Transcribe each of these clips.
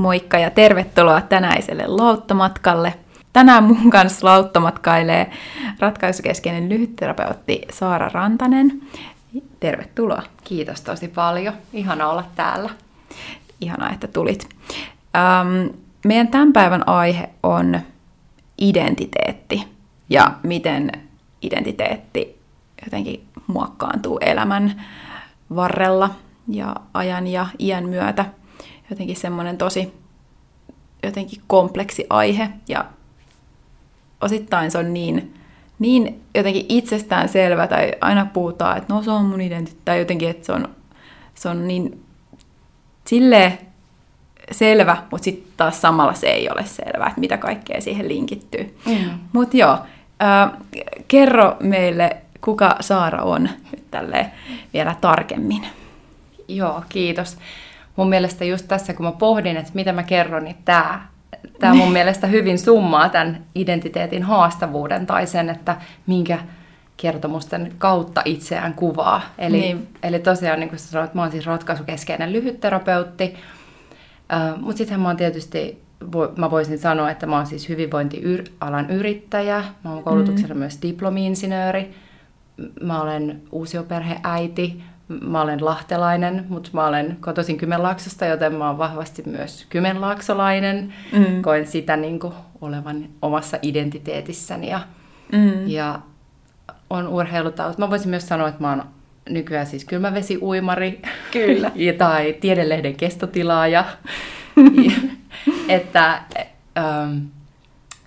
Moikka ja tervetuloa tänäiselle lauttamatkalle. Tänään mun kanssa lauttamatkailee ratkaisukeskeinen lyhytterapeutti Saara Rantanen. Tervetuloa. Kiitos tosi paljon. Ihana olla täällä. Ihana, että tulit. Ähm, meidän tämän päivän aihe on identiteetti ja miten identiteetti jotenkin muokkaantuu elämän varrella ja ajan ja iän myötä. Jotenkin semmoinen tosi jotenkin kompleksi aihe ja osittain se on niin, niin jotenkin itsestään selvä tai aina puhutaan, että no se on mun identiteetti tai jotenkin, että se on, se on niin silleen selvä, mutta sitten taas samalla se ei ole selvä, että mitä kaikkea siihen linkittyy. Mm. Mutta joo, äh, kerro meille, kuka Saara on nyt tälleen vielä tarkemmin. Joo, kiitos. Mun mielestä just tässä, kun mä pohdin, että mitä mä kerron, niin tämä tämä mun mielestä hyvin summaa tämän identiteetin haastavuuden tai sen, että minkä kertomusten kautta itseään kuvaa. Eli, niin. eli tosiaan, niin kuin sanoit, mä oon siis ratkaisukeskeinen lyhytterapeutti, mutta sittenhän mä oon tietysti, mä voisin sanoa, että mä oon siis hyvinvointialan yrittäjä, mä oon koulutuksella mm. myös diplomi-insinööri, mä olen uusioperheäiti, mä olen lahtelainen, mutta mä olen kotoisin Kymenlaaksosta, joten mä oon vahvasti myös kymenlaaksolainen. Mm. Koen sitä niin kuin olevan omassa identiteetissäni ja, mm. ja on urheilutaut. Mä voisin myös sanoa, että mä oon nykyään siis kylmävesiuimari. Kyllä. tai tiedelehden kestotilaaja. että... Ähm,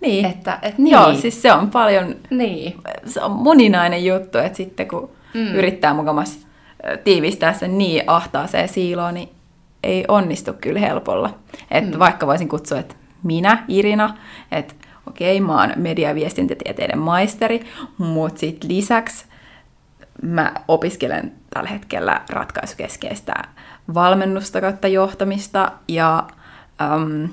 niin. Että, et, niin. Joo, siis se on paljon, niin. se on moninainen juttu, että sitten kun mm. yrittää mukamassa tiivistää sen niin ahtaaseen siiloon, niin ei onnistu kyllä helpolla. Et mm. Vaikka voisin kutsua, että minä, Irina, että okei, okay, mä oon media- ja viestintätieteiden maisteri, mutta sitten lisäksi mä opiskelen tällä hetkellä ratkaisukeskeistä valmennusta kautta johtamista ja, äm,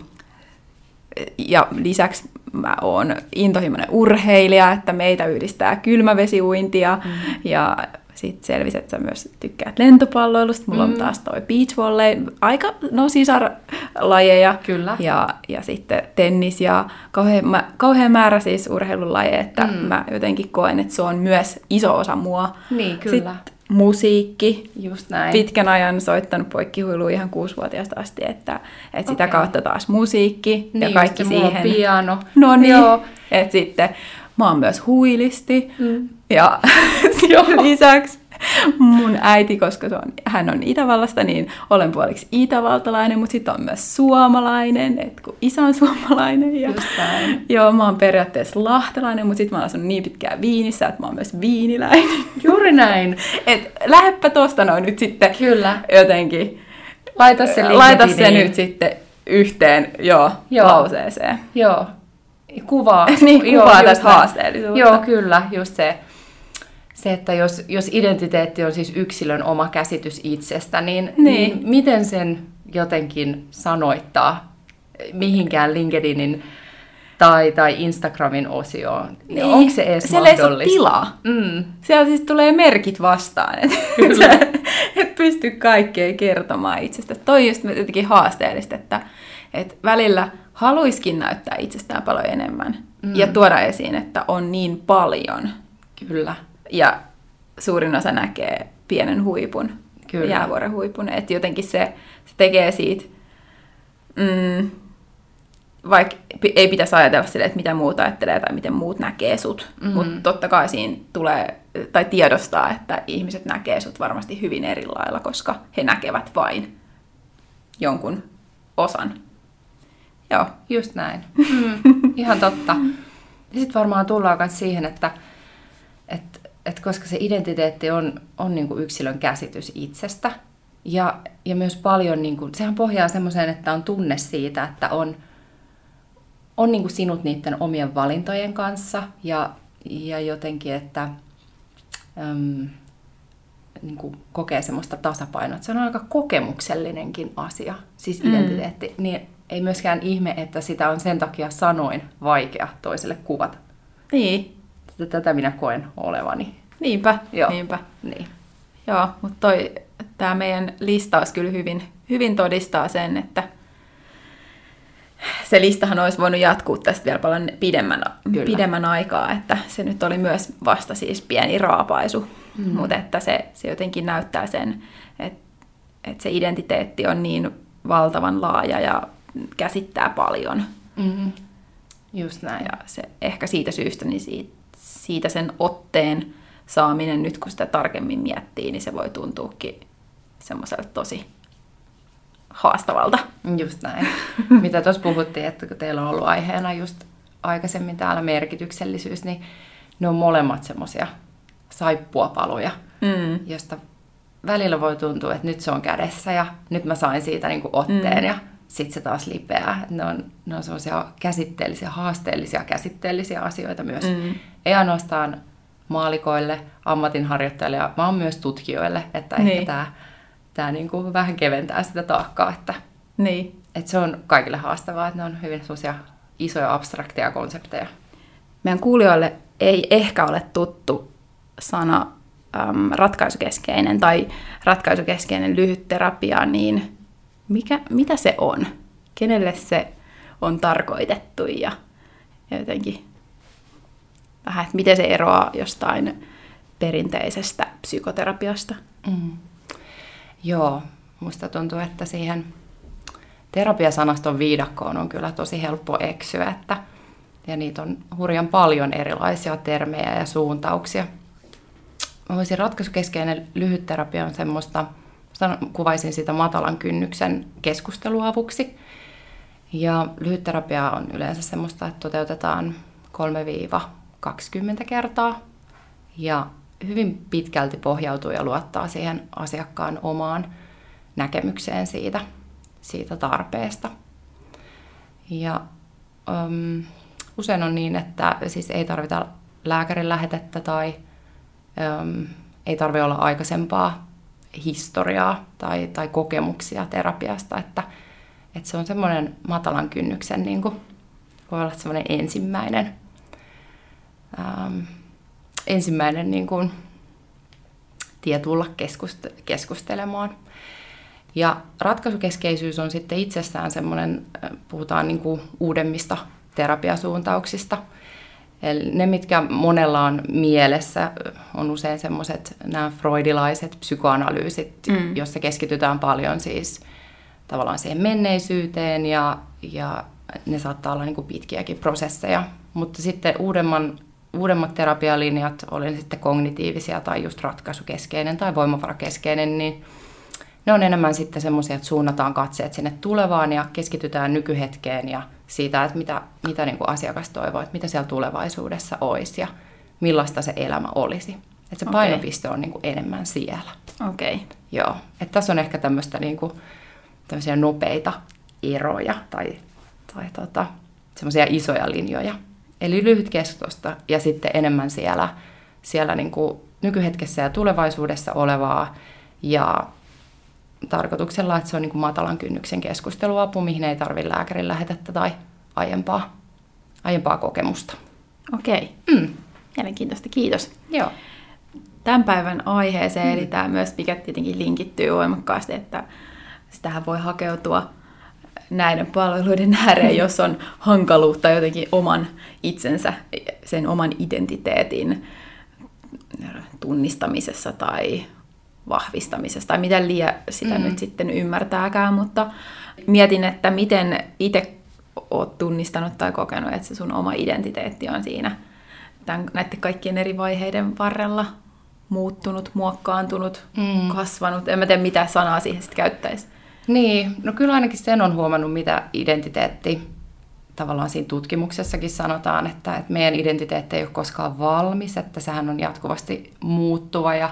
ja lisäksi mä oon intohimoinen urheilija, että meitä yhdistää kylmävesiuintia mm. ja sitten selvisi, että sä myös tykkäät lentopalloilusta. Mulla mm. on taas toi beach volley, aika no sisarlajeja. Kyllä. Ja, ja sitten tennis ja kauhean, kauhean määrä siis urheilulajeja, että mm. mä jotenkin koen, että se on myös iso osa mua. Niin, kyllä. Sitten musiikki. Just näin. Pitkän ajan soittanut poikkihuilu ihan kuusivuotiaasta asti, että, että sitä okay. kautta taas musiikki niin, ja kaikki just, siihen. piano. No niin, että sitten mä oon myös huilisti. Mm. Ja lisäksi mun äiti, koska se on, hän on Itävallasta, niin olen puoliksi itävaltalainen, mutta sitten on myös suomalainen, että kun isä on suomalainen. Ja, joo, mä oon periaatteessa lahtelainen, mutta sitten mä oon asunut niin pitkään Viinissä, että mä oon myös viiniläinen. Juuri näin. Et lähdepä tosta noin nyt sitten Kyllä. jotenkin. Laita se, Laita se nyt sitten yhteen joo, joo. lauseeseen. Joo, kuvaa, niin, kuvaa joo, tästä haasteellisuutta. Joo, kyllä, just se, se että jos, jos identiteetti on siis yksilön oma käsitys itsestä, niin, niin. niin miten sen jotenkin sanoittaa mihinkään LinkedInin tai, tai Instagramin osioon. Niin. Onko se edes Siellä mahdollista? ei tilaa. Mm. Siellä siis tulee merkit vastaan, että et pysty kaikkea kertomaan itsestä. Toi just jotenkin haasteellista, että et välillä haluiskin näyttää itsestään paljon enemmän mm. ja tuoda esiin, että on niin paljon. Kyllä. Ja suurin osa näkee pienen huipun, Kyllä. jäävuoren huipun. Että jotenkin se, se tekee siitä, mm, vaikka ei pitäisi ajatella sille, että mitä muut ajattelee tai miten muut näkee sut, mm-hmm. mutta totta kai siinä tulee, tai tiedostaa, että ihmiset näkee sut varmasti hyvin eri lailla, koska he näkevät vain jonkun osan Joo, just näin. Mm, ihan totta. Ja sitten varmaan tullaan myös siihen, että et, et koska se identiteetti on, on niinku yksilön käsitys itsestä, ja, ja myös paljon, niinku, sehän pohjaa semmoiseen, että on tunne siitä, että on, on niinku sinut niiden omien valintojen kanssa, ja, ja jotenkin, että äm, niin kuin kokee semmoista tasapainoa. Että se on aika kokemuksellinenkin asia, siis mm. identiteetti. Niin ei myöskään ihme, että sitä on sen takia sanoin vaikea toiselle kuvata. Niin. Tätä minä koen olevani. Niinpä, Joo. niinpä. Niin. Joo, mutta tämä meidän listaus kyllä hyvin, hyvin todistaa sen, että, se listahan olisi voinut jatkuu tästä vielä paljon pidemmän, pidemmän aikaa, että se nyt oli myös vasta siis pieni raapaisu, mm. mutta että se, se jotenkin näyttää sen, että, että se identiteetti on niin valtavan laaja ja käsittää paljon. Mm. Just näin. Ja se, ehkä siitä syystä, niin siitä, siitä sen otteen saaminen nyt, kun sitä tarkemmin miettii, niin se voi tuntuukin semmoiselta tosi haastavalta. Just näin. Mitä tuossa puhuttiin, että kun teillä on ollut aiheena just aikaisemmin täällä merkityksellisyys, niin ne on molemmat semmoisia saippuapaluja, mm. josta välillä voi tuntua, että nyt se on kädessä ja nyt mä sain siitä niin kuin otteen mm. ja sitten se taas lipeää. Ne on, ne on semmoisia käsitteellisiä, haasteellisia, käsitteellisiä asioita myös. Mm. Ei ainoastaan maalikoille, ammatinharjoittajille, vaan myös tutkijoille, että niin. ehkä tämä tämä niin kuin vähän keventää sitä taakkaa, että, niin. että se on kaikille haastavaa, että ne on hyvin sellaisia isoja abstrakteja konsepteja. Meidän kuulijoille ei ehkä ole tuttu sana äm, ratkaisukeskeinen tai ratkaisukeskeinen lyhyt terapia, niin mikä, mitä se on? Kenelle se on tarkoitettu ja, ja jotenkin vähän, että miten se eroaa jostain perinteisestä psykoterapiasta? Mm. Joo, musta tuntuu, että siihen terapiasanaston viidakkoon on kyllä tosi helppo eksyä, että, ja niitä on hurjan paljon erilaisia termejä ja suuntauksia. Mä voisin ratkaisukeskeinen lyhytterapia on semmoista, kuvaisin sitä matalan kynnyksen keskusteluavuksi. Ja lyhytterapia on yleensä semmoista, että toteutetaan 3-20 kertaa. Ja hyvin pitkälti pohjautuu ja luottaa siihen asiakkaan omaan näkemykseen siitä, siitä tarpeesta. Ja um, usein on niin, että siis ei tarvita lääkärin lähetettä tai um, ei tarvitse olla aikaisempaa historiaa tai, tai kokemuksia terapiasta, että, että se on semmoinen matalan kynnyksen, niin kuin, voi olla semmoinen ensimmäinen um, ensimmäinen niin kuin, tie tulla keskust- keskustelemaan. Ja ratkaisukeskeisyys on sitten itsessään semmoinen, puhutaan niin kuin uudemmista terapiasuuntauksista. Eli ne, mitkä monella on mielessä, on usein semmoiset nämä freudilaiset psykoanalyysit, mm. jossa keskitytään paljon siis tavallaan siihen menneisyyteen ja, ja ne saattaa olla niin kuin pitkiäkin prosesseja. Mutta sitten uudemman uudemmat terapialinjat, oli sitten kognitiivisia tai just ratkaisukeskeinen tai voimavarakeskeinen, niin ne on enemmän sitten semmoisia, että suunnataan katseet sinne tulevaan ja keskitytään nykyhetkeen ja siitä, että mitä, mitä niin kuin asiakas toivoo, että mitä siellä tulevaisuudessa olisi ja millaista se elämä olisi. Että se painopiste okay. on niin kuin enemmän siellä. Okei. Okay. Joo. Että tässä on ehkä tämmöistä niin kuin, tämmöisiä nopeita eroja tai, tai tota, semmoisia isoja linjoja. Eli lyhytkestoista ja sitten enemmän siellä, siellä niin kuin nykyhetkessä ja tulevaisuudessa olevaa ja tarkoituksella, että se on niin kuin matalan kynnyksen keskusteluapu, mihin ei tarvitse lääkärin lähetettä tai aiempaa, aiempaa kokemusta. Okei. Mm. Mielenkiintoista, kiitos. Joo. Tämän päivän aiheeseen, mm. eli tämä myös, mikä tietenkin linkittyy voimakkaasti, että sitähän voi hakeutua näiden palveluiden ääreen, jos on hankaluutta jotenkin oman itsensä, sen oman identiteetin tunnistamisessa tai vahvistamisessa, tai miten liian sitä mm. nyt sitten ymmärtääkään, mutta mietin, että miten itse oot tunnistanut tai kokenut, että se sun oma identiteetti on siinä tämän, näiden kaikkien eri vaiheiden varrella muuttunut, muokkaantunut, mm. kasvanut. En mä tiedä, mitä sanaa siihen sitten käyttäisi. Niin, no kyllä ainakin sen on huomannut, mitä identiteetti tavallaan siinä tutkimuksessakin sanotaan, että, että meidän identiteetti ei ole koskaan valmis, että sehän on jatkuvasti muuttuva ja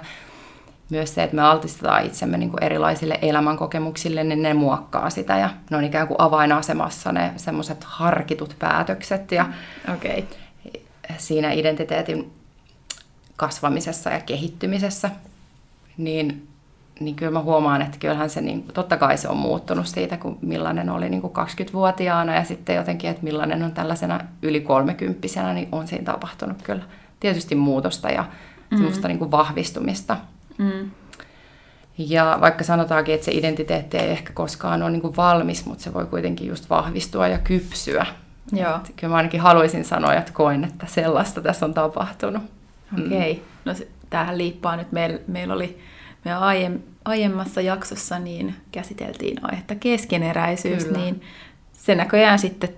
myös se, että me altistetaan itsemme niin kuin erilaisille elämänkokemuksille, niin ne muokkaa sitä ja ne on ikään kuin avainasemassa ne semmoiset harkitut päätökset ja okay. siinä identiteetin kasvamisessa ja kehittymisessä, niin niin kyllä mä huomaan, että kyllähän se, niin, totta kai se on muuttunut siitä, kun millainen oli niin kuin 20-vuotiaana ja sitten jotenkin, että millainen on tällaisena yli 30 niin on siinä tapahtunut kyllä tietysti muutosta ja mm. semmoista niin kuin vahvistumista. Mm. Ja vaikka sanotaankin, että se identiteetti ei ehkä koskaan ole niin kuin valmis, mutta se voi kuitenkin just vahvistua ja kypsyä. Joo. Et kyllä mä ainakin haluaisin sanoa, että koin, että sellaista tässä on tapahtunut. Okei. Okay. No se, tämähän liippaa nyt. Meillä meil oli aiem, aiemmassa jaksossa niin käsiteltiin aihetta keskeneräisyys, Kyllä. niin se näköjään sitten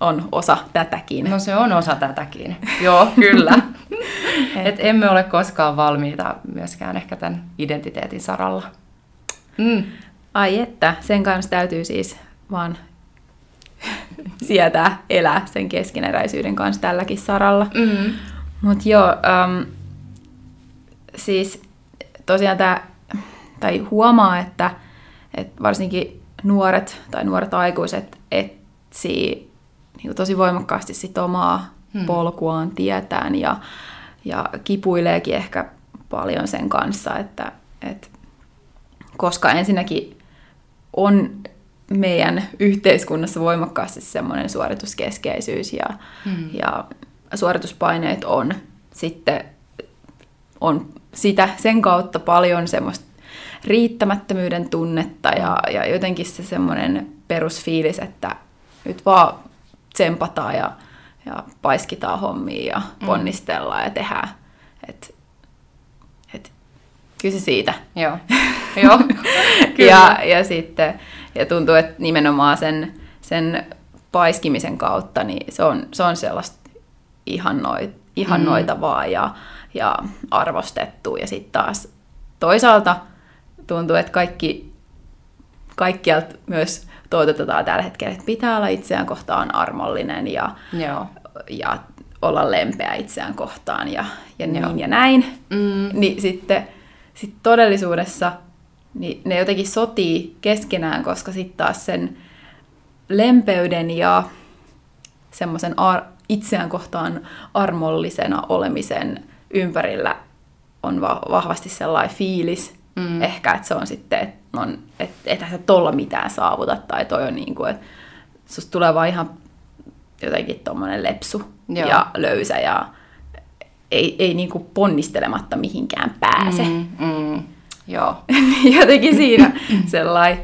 on osa tätäkin. No se on osa tätäkin, joo, kyllä. Et emme ole koskaan valmiita myöskään ehkä tämän identiteetin saralla. Mm. Ai että, sen kanssa täytyy siis vaan sietää elää sen keskeneräisyyden kanssa tälläkin saralla. Mm. Mutta joo, um, siis tosiaan tämä, tai huomaa, että, että varsinkin nuoret tai nuoret aikuiset etsii niin tosi voimakkaasti sit omaa hmm. polkuaan tietään ja, ja kipuileekin ehkä paljon sen kanssa, että, että koska ensinnäkin on meidän yhteiskunnassa voimakkaasti semmoinen suorituskeskeisyys ja, hmm. ja suorituspaineet on sitten on sitä, sen kautta paljon semmoista riittämättömyyden tunnetta ja, ja jotenkin se semmoinen perusfiilis, että nyt vaan tsempataan ja, ja paiskitaan hommia ja mm. ponnistellaan ja tehdään. Et, et, kyllä se siitä. Joo, Joo kyllä. ja, ja sitten ja tuntuu, että nimenomaan sen, sen paiskimisen kautta niin se on, se on sellaista ihannoit, ihannoitavaa mm. ja, ja arvostettu. Ja sitten taas toisaalta tuntuu, että kaikki, kaikkialta myös toitotetaan tällä hetkellä, että pitää olla itseään kohtaan armollinen ja, Joo. ja olla lempeä itseään kohtaan ja, ja niin ja näin. Mm. Niin sitten sit todellisuudessa niin ne jotenkin sotii keskenään, koska sitten taas sen lempeyden ja semmoisen ar- itseään kohtaan armollisena olemisen ympärillä on va- vahvasti sellainen fiilis, mm. ehkä, että se on sitten, että on, et, ethän sä tolla mitään saavuta, tai toi on niin kuin, että susta tulee vaan ihan jotenkin tommonen lepsu Joo. ja löysä ja ei, ei niin kuin ponnistelematta mihinkään pääse. Mm, mm. Joo. jotenkin siinä sellainen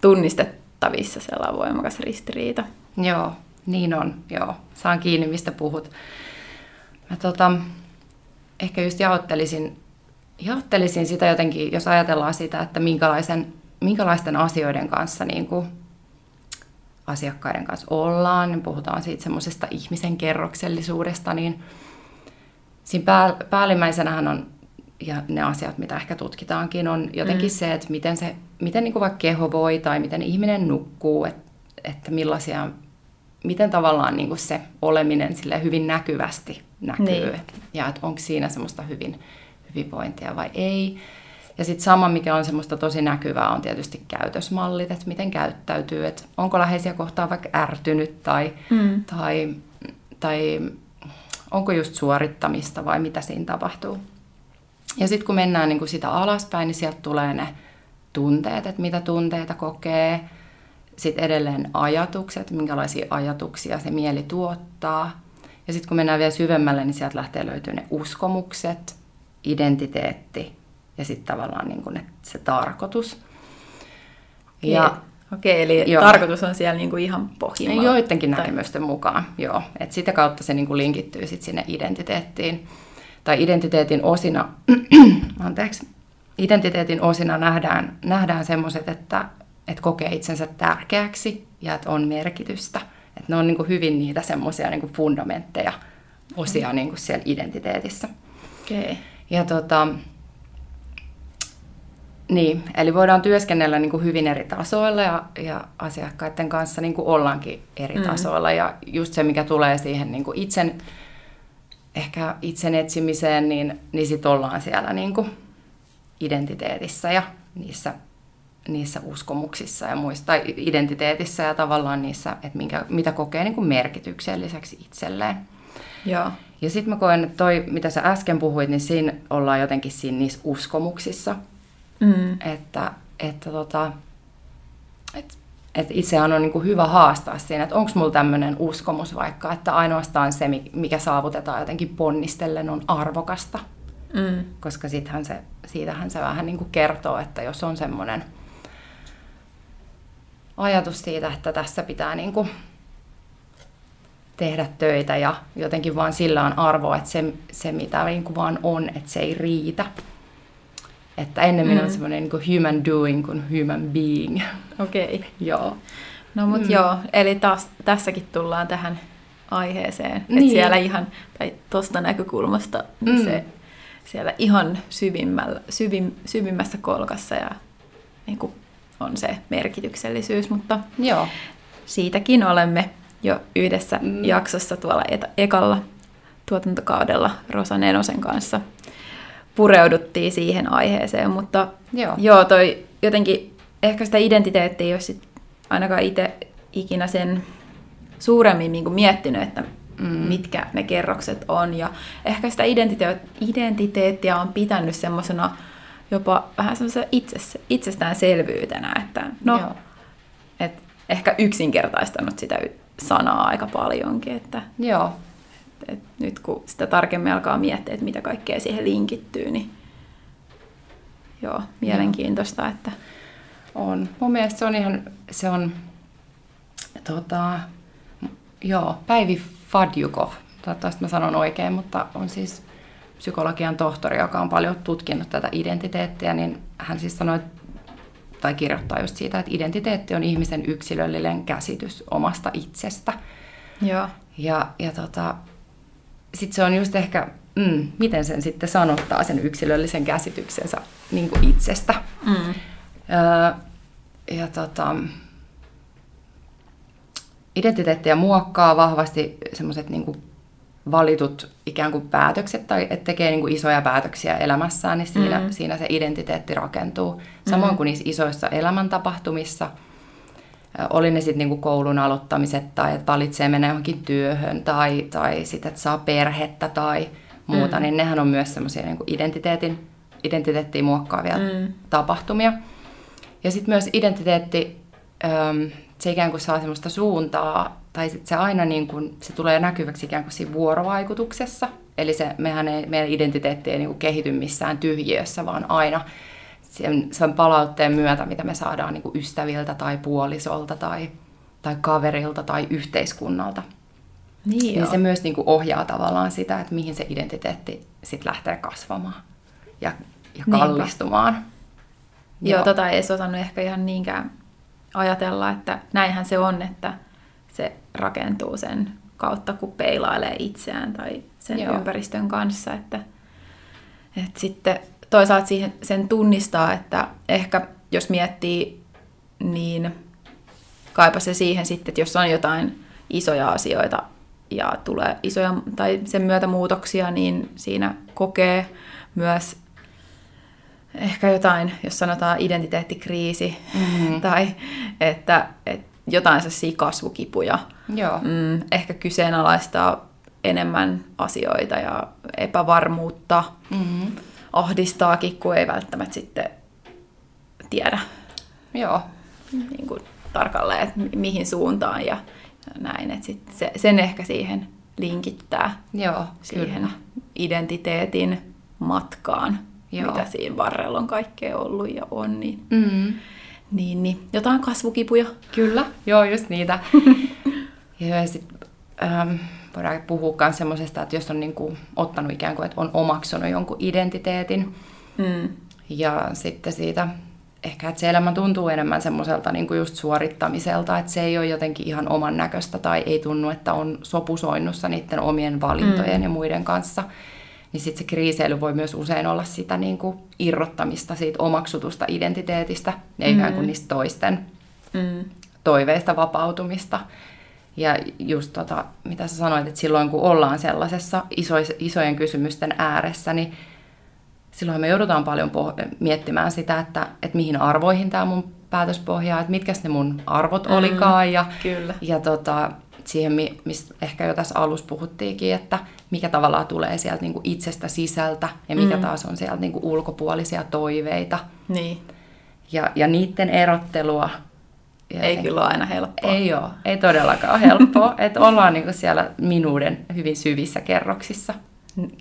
tunnistettavissa sellainen voimakas ristiriita. Joo, niin on, joo. Saan kiinni, mistä puhut. Mä tota, ehkä just jaottelisin, jaottelisin sitä jotenkin, jos ajatellaan sitä, että minkälaisen, minkälaisten asioiden kanssa niin kuin asiakkaiden kanssa ollaan, niin puhutaan siitä semmoisesta ihmisen kerroksellisuudesta, niin siinä pää, päällimmäisenähän on, ja ne asiat, mitä ehkä tutkitaankin, on jotenkin mm. se, että miten, se, miten niin kuin vaikka keho voi tai miten ihminen nukkuu, että, että millaisia miten tavallaan niin kuin se oleminen sille hyvin näkyvästi näkyy. Niin. Ja että onko siinä semmoista hyvin, hyvinvointia vai ei. Ja sitten sama, mikä on semmoista tosi näkyvää, on tietysti käytösmallit, että miten käyttäytyy, että onko läheisiä kohtaa vaikka ärtynyt tai, mm. tai, tai onko just suorittamista vai mitä siinä tapahtuu. Ja sitten kun mennään niin kuin sitä alaspäin, niin sieltä tulee ne tunteet, että mitä tunteita kokee, sitten edelleen ajatukset, minkälaisia ajatuksia se mieli tuottaa. Ja sitten kun mennään vielä syvemmälle, niin sieltä lähtee löytyy ne uskomukset, identiteetti ja sitten tavallaan niin kuin se tarkoitus. Ja, Okei, eli joo. tarkoitus on siellä niinku ihan pohjimmalla. Joidenkin tai... näkemysten mukaan, joo. Et sitä kautta se niinku linkittyy sit sinne identiteettiin. Tai identiteetin osina, anteeksi, identiteetin osina nähdään, nähdään semmoiset, että että kokee itsensä tärkeäksi ja että on merkitystä. Että ne on niin kuin hyvin niitä semmoisia niin fundamentteja, osia mm. niin kuin siellä identiteetissä. Okay. Ja tota, niin, eli voidaan työskennellä niin kuin hyvin eri tasoilla ja, ja asiakkaiden kanssa niin kuin ollaankin eri mm. tasoilla. Ja just se, mikä tulee siihen niin kuin itsen, ehkä itsen etsimiseen, niin, niin sitten ollaan siellä niin kuin identiteetissä ja niissä niissä uskomuksissa ja muissa, tai identiteetissä ja tavallaan niissä, että minkä, mitä kokee niin kuin merkitykselliseksi itselleen. Joo. Ja sitten mä koen, että toi, mitä sä äsken puhuit, niin siinä ollaan jotenkin siinä niissä uskomuksissa. Mm. Että, että tota, et, et itseään on niin kuin hyvä haastaa siinä, että onko mulla tämmöinen uskomus vaikka, että ainoastaan se, mikä saavutetaan jotenkin ponnistellen, on arvokasta. Mm. Koska sittenhän se, siitähän se vähän niin kuin kertoo, että jos on semmoinen ajatus siitä, että tässä pitää niin kuin tehdä töitä ja jotenkin vaan sillä on arvo, että se, se mitä niin kuin vaan on, että se ei riitä. Että ennemmin mm. on semmoinen niin kuin human doing kuin human being. Okei. Okay. joo. No mut mm. joo, eli taas tässäkin tullaan tähän aiheeseen, Niin. että siellä ihan, tai tosta näkökulmasta, niin Mm. se siellä ihan syvimmällä, syvim, syvimmässä kolkassa ja niin kuin on se merkityksellisyys, mutta Joo. siitäkin olemme jo yhdessä Mm. jaksossa tuolla et- ekalla tuotantokaudella Rosa Nenosen kanssa pureuduttiin siihen aiheeseen, mutta Joo. joo toi jotenkin ehkä sitä identiteettiä ei ole sit ainakaan itse ikinä sen suuremmin niin kuin miettinyt, että mm. mitkä ne kerrokset on. Ja ehkä sitä identite- identiteettiä on pitänyt semmoisena jopa vähän semmoisena itses- itsestäänselvyytenä, että no, Joo. et ehkä yksinkertaistanut sitä sanaa aika paljonkin, että Joo. et nyt kun sitä tarkemmin alkaa miettiä, että mitä kaikkea siihen linkittyy, niin joo, mielenkiintoista, että On. Mun mielestä se on ihan, se on, tota, joo, Päivi Fadjukov, toivottavasti mä sanon oikein, mutta on siis psykologian tohtori, joka on paljon tutkinut tätä identiteettiä, niin hän siis sanoi, tai kirjoittaa just siitä, että identiteetti on ihmisen yksilöllinen käsitys omasta itsestä. joo, Ja, ja tota, sitten se on just ehkä, mm, miten sen sitten sanottaa, sen yksilöllisen käsityksensä niin kuin itsestä. mm. Öö, ja tota, identiteettiä muokkaa vahvasti semmoiset niin valitut ikään kuin päätökset tai että tekee niin kuin isoja päätöksiä elämässään, niin siinä, Mm. siinä se identiteetti rakentuu. Samoin Mm. kuin niissä isoissa elämäntapahtumissa, oli ne sitten niinku koulun aloittamiset tai että valitsee mennä johonkin työhön tai, tai sitten, että saa perhettä tai muuta, Mm. niin nehän on myös semmoisia niinku identiteetin, identiteettiä muokkaavia Mm. tapahtumia. Ja sitten myös identiteetti, äm, se ikään kuin saa semmoista suuntaa, tai sit se aina niin kuin, se tulee näkyväksi ikään kuin siinä vuorovaikutuksessa. Eli se, mehän ei, meidän identiteetti ei niin kuin kehity missään tyhjiössä, vaan aina sen, sen palautteen myötä, mitä me saadaan niin kuin ystäviltä tai puolisolta tai, tai kaverilta tai yhteiskunnalta. Niin, Niin joo. se myös niin kuin ohjaa tavallaan sitä, että mihin se identiteetti sit lähtee kasvamaan ja, ja Niinpä. kallistumaan. Joo, tota ei edes osannut ehkä ihan niinkään ajatella, että näinhän se on, että se rakentuu sen kautta, kun peilailee itseään tai sen Joo. Ympäristön kanssa. Että, että sitten toisaalta siihen, sen tunnistaa, että ehkä jos miettii, niin kaipa se siihen sitten, että jos on jotain isoja asioita ja tulee isoja tai sen myötä muutoksia, niin siinä kokee myös ehkä jotain, jos sanotaan identiteettikriisi, Mhm. tai että, että jotain sellaisia kasvukipuja. Joo. Mm, ehkä kyseenalaistaa enemmän asioita ja epävarmuutta Mm-hmm. ahdistaakin, kun ei välttämättä sitten tiedä Joo. niin kuin tarkalleen, että mi- mihin suuntaan ja ja näin. Että sit se, sen ehkä siihen linkittää Joo, siihen kyllä. identiteetin matkaan, Joo. mitä siinä varrella on kaikkea ollut ja on, niin, Mm-hmm. Niin, niin jotain kasvukipuja. Kyllä, joo, just niitä. ja sitten ähm, voidaan puhua myös semmoisesta, että jos on niinku ottanut ikään kuin, että on omaksunut jonkun identiteetin, Mm. ja sitten siitä ehkä, että se elämä tuntuu enemmän semmoiselta niin kuin just suorittamiselta, että se ei ole jotenkin ihan oman näköistä tai ei tunnu, että on sopusoinnussa niiden omien valintojen mm. ja muiden kanssa. Niin sitten se kriiseily voi myös usein olla sitä niin kuin irrottamista siitä omaksutusta identiteetistä ja ikään kuin Mm. niistä toisten Mm. toiveista vapautumista. Ja just tota, mitä sä sanoit, että silloin kun ollaan sellaisessa isois, isojen kysymysten ääressä, niin silloin me joudutaan paljon poh- miettimään sitä, että, että mihin arvoihin tämä mun päätös pohjaa, että mitkä ne mun arvot Mm, olikaan. Ja, Kyllä. ja tota, siihen, mi- mistä ehkä jo tässä alussa puhuttiinkin, että mikä tavallaan tulee sieltä niinku itsestä sisältä ja mikä Mm. taas on sieltä niinku ulkopuolisia toiveita. Niin. Ja, ja niiden erottelua. Ja Ei kyllä ole aina helppoa. ei ole, ei todellakaan helppoa. että ollaan niinku siellä minuuden hyvin syvissä kerroksissa.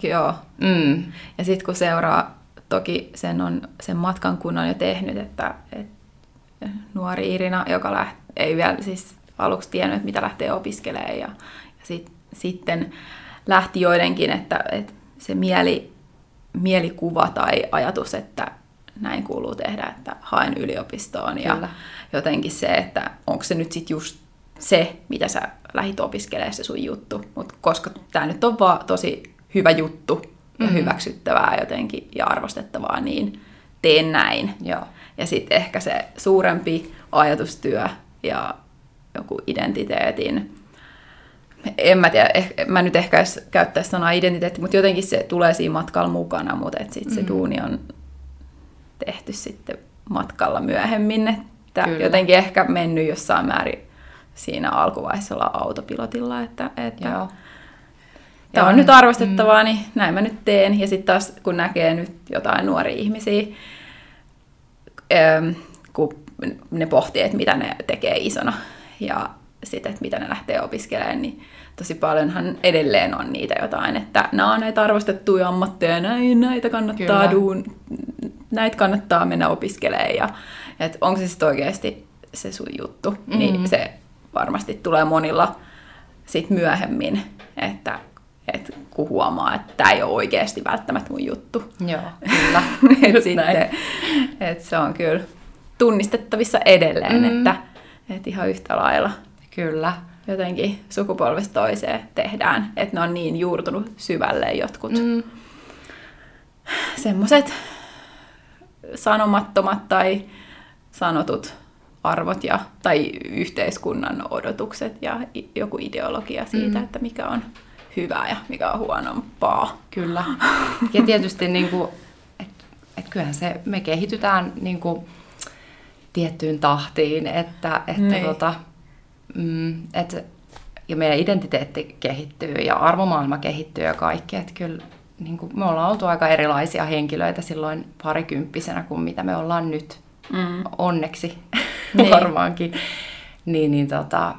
Joo. Mm. Ja sitten kun seuraa, toki sen, on, sen matkan kun on jo tehnyt, että, että nuori Irina, joka läht, ei vielä siis aluksi tiennyt, että mitä lähtee opiskelemaan ja, ja sit, sitten lähti joidenkin, että, että se mieli, mielikuva tai ajatus, että näin kuuluu tehdä, että haen yliopistoon ja Kyllä. jotenkin se, että onko se nyt sitten just se, mitä sä lähit opiskelemaan se sun juttu, mutta koska tämä nyt on vaan tosi hyvä juttu ja Mhm. hyväksyttävää jotenkin ja arvostettavaa, niin teen näin. Joo. Ja sitten ehkä se suurempi ajatustyö ja joku identiteetin, en mä tiedä, eh, mä nyt ehkä edes käyttäisi sanaa identiteetti, mutta jotenkin se tulee siinä matkalla mukana, mutta et sit se Mm. duuni on tehty sitten matkalla myöhemmin, että Kyllä. jotenkin ehkä mennyt jossain määrin siinä alkuvaiheessa olla autopilotilla, että, että Joo. Tämä on nyt arvostettavaa, niin näin mä nyt teen. Ja sitten taas kun näkee nyt jotain nuoria ihmisiä, kun ne pohtii, että mitä ne tekee isona ja sitten, että mitä ne lähtee opiskelemaan, niin tosi paljonhan edelleen on niitä jotain, että nämä on näitä arvostettuja ammatteja, näin, näitä kannattaa Kyllä. duun, näitä kannattaa mennä opiskelemaan ja että onko se sitten oikeasti se sun juttu, mm-hmm. niin se varmasti tulee monilla sit myöhemmin, että, että kun huomaa, että tämä ei ole oikeasti välttämättä mun juttu. Joo, kyllä. et sitten, et se on kyllä tunnistettavissa edelleen, Mm. mm. että, että ihan yhtä lailla Kyllä. jotenkin sukupolvesta toiseen tehdään, että ne on niin juurtunut syvälle jotkut mm. Mm. semmoiset sanomattomat tai sanotut arvot ja, tai yhteiskunnan odotukset ja joku ideologia siitä, mm. että mikä on hyvää ja mikä on huonompaa. Kyllä. Ja tietysti niin kuin, et, et kyllähän se, me kehitytään niin kuin, tiettyyn tahtiin, että, että Niin. tota, mm, et, ja meidän identiteetti kehittyy ja arvomaailma kehittyy ja kaikki. Että kyllä niin kuin, me ollaan oltu aika erilaisia henkilöitä silloin parikymppisenä kuin mitä me ollaan nyt. Mm. Onneksi Niin. varmaankin. Niin, niin tota,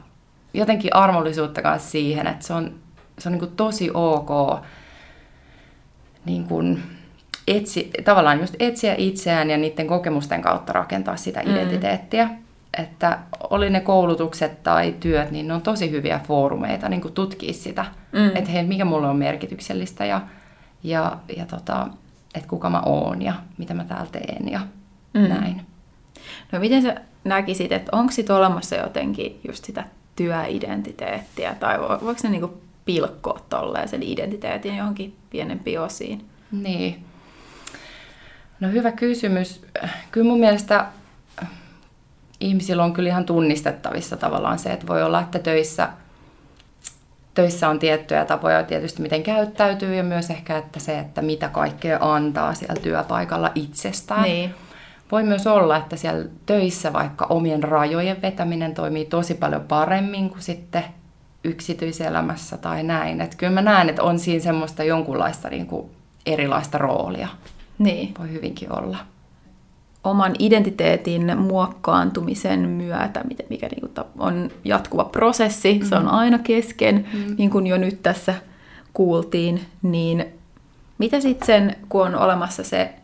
jotenkin armollisuutta kanssa siihen, että se on, se on niin kuin tosi ok niin kuin etsi, tavallaan just etsiä itseään ja niiden kokemusten kautta rakentaa sitä Mm. identiteettiä. Että oli ne koulutukset tai työt, niin ne on tosi hyviä foorumeita niin kuin tutkia sitä, Mm. että hei, mikä mulle on merkityksellistä ja, ja, ja tota, että kuka mä oon ja mitä mä täällä teen ja Mm. näin. No miten sä näkisit, että onko sit olemassa jotenkin just sitä työidentiteettiä, tai vo- voiko ne niinku pilkkoa tolleen sen identiteetin johonkin pienempiin osiin? Niin. No hyvä kysymys. Kyllä mun mielestä ihmisillä on kyllä ihan tunnistettavissa tavallaan se, että voi olla, että töissä, töissä on tiettyjä tapoja tietysti, miten käyttäytyy ja myös ehkä, että se, että mitä kaikkea antaa siellä työpaikalla itsestään. Niin. Voi myös olla, että siellä töissä vaikka omien rajojen vetäminen toimii tosi paljon paremmin kuin sitten yksityiselämässä tai näin. Että kyllä mä näen, että on siinä semmoista jonkunlaista niin kuin erilaista roolia. Niin. Voi hyvinkin olla. Oman identiteetin muokkaantumisen myötä, mikä niinku on jatkuva prosessi, mm-hmm. se on aina kesken, mm-hmm. niin kuin jo nyt tässä kuultiin, niin mitä sitten sen, kun on olemassa se,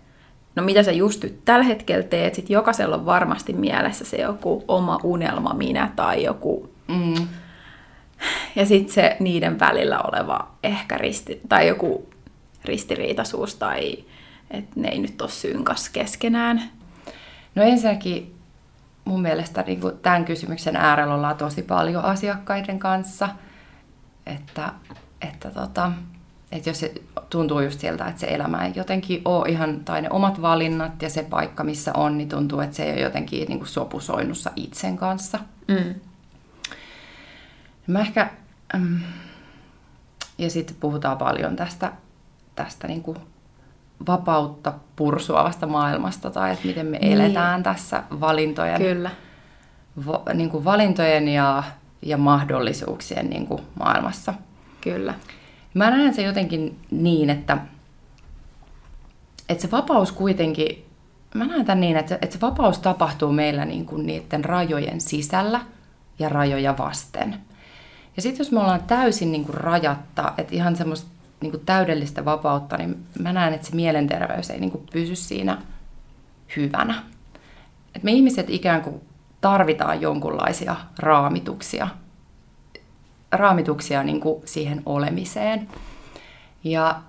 no mitä sä just nyt tällä hetkellä teet, sit jokaisella on varmasti mielessä se joku oma unelma minä tai joku Mm. Ja sitten se niiden välillä oleva ehkä risti, tai joku ristiriitaisuus tai että ne ei nyt ole synkas keskenään. No ensinnäkin mun mielestä niin kuin tämän kysymyksen äärellä ollaan tosi paljon asiakkaiden kanssa, että, että, tota, että jos se tuntuu just siltä, että se elämä ei jotenkin ole ihan, tai ne omat valinnat ja se paikka, missä on, niin tuntuu, että se ei ole jotenkin niin kuin sopusoinnussa itsen kanssa. Mm. Mä ehkä, mm, ja sitten puhutaan paljon tästä, tästä niin kuin vapautta pursuavasta maailmasta, tai että miten me Niin. eletään tässä valintojen, Kyllä. va, niin kuin valintojen ja, ja mahdollisuuksien niin kuin maailmassa. Kyllä. Mä näen se jotenkin niin, että, että se vapaus kuitenkin, mä näen tämän niin, että, että se vapaus tapahtuu meillä niin kuin niiden rajojen sisällä ja rajoja vasten. Ja sitten jos me ollaan täysin niin kuin rajatta, että ihan semmoista niin kuin täydellistä vapautta, niin mä näen, että se mielenterveys ei niin kuin pysy siinä hyvänä. Et me ihmiset ikään kuin tarvitaan jonkunlaisia raamituksia, raamituksia niin kuin siihen olemiseen. Ja,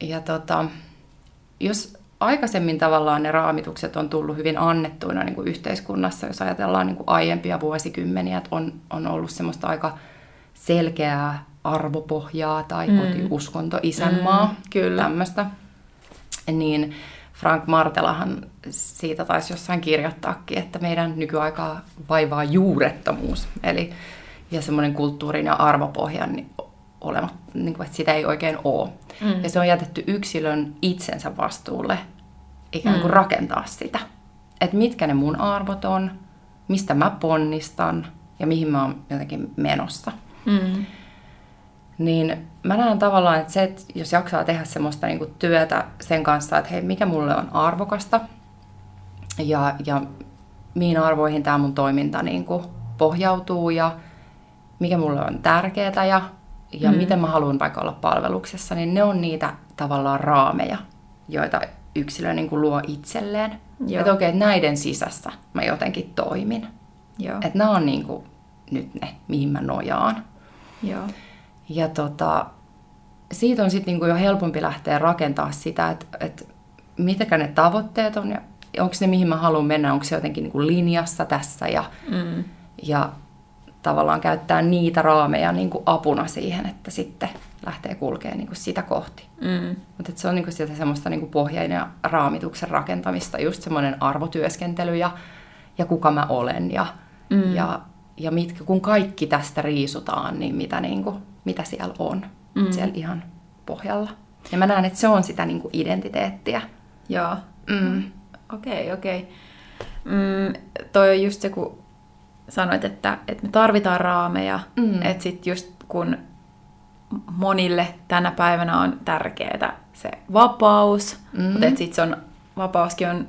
ja tota, jos aikaisemmin tavallaan ne raamitukset on tullut hyvin annettuina niin kuin yhteiskunnassa, jos ajatellaan niin kuin aiempia vuosikymmeniä, että on, on ollut semmoista aika selkeää arvopohjaa tai mm. kotiuskonto, isänmaa, mm, kyllä. tämmöistä, niin Frank Martelahan siitä taisi jossain kirjoittaakin, että meidän nykyaikaa vaivaa juurettomuus. Eli ja semmoinen kulttuurin ja arvopohjan niin olemat, niin kuin, että sitä ei oikein ole. Mm. Ja se on jätetty yksilön itsensä vastuulle ikään kuin mm. rakentaa sitä. Että mitkä ne mun arvot on, mistä mä ponnistan ja mihin mä oon jotenkin menossa. Mm. Niin mä näen tavallaan, että se, että jos jaksaa tehdä semmoista niin kuin työtä sen kanssa, että hei, mikä mulle on arvokasta ja, ja mihin arvoihin tämä mun toiminta niin kuin pohjautuu ja mikä mulle on tärkeää ja, ja mm. miten mä haluan vaikka olla palveluksessa, niin ne on niitä tavallaan raameja, joita yksilö niin kuin luo itselleen. Joo. Että okei, okay, näiden sisässä mä jotenkin toimin. Joo. Että nämä on niin kuin nyt ne, mihin mä nojaan. Joo. Ja tota, siitä on sitten niinku jo helpompi lähteä rakentaa sitä, että et mitkä ne tavoitteet on ja onko ne mihin mä haluan mennä, onko se jotenkin niinku linjassa tässä ja, mm. ja tavallaan käyttää niitä raameja niinku apuna siihen, että sitten lähtee kulkemaan niinku sitä kohti. Mm. Mutta se on niinku sitä semmoista niinku pohjainen ja raamituksen rakentamista, just semmoinen arvotyöskentely ja, ja kuka mä olen ja, mm. ja, ja mitkä, kun kaikki tästä riisutaan, niin mitä niinku, mitä siellä on, mm. siellä ihan pohjalla. Ja mä näen, että se on sitä niin kuin identiteettiä. Joo. Mm. Okei, okay, okei. Okay. Mm, toi on just se, kun sanoit, että, että me tarvitaan raameja, mm. että sit just kun monille tänä päivänä on tärkeää se vapaus, mm. mutta että sit se on, vapauskin on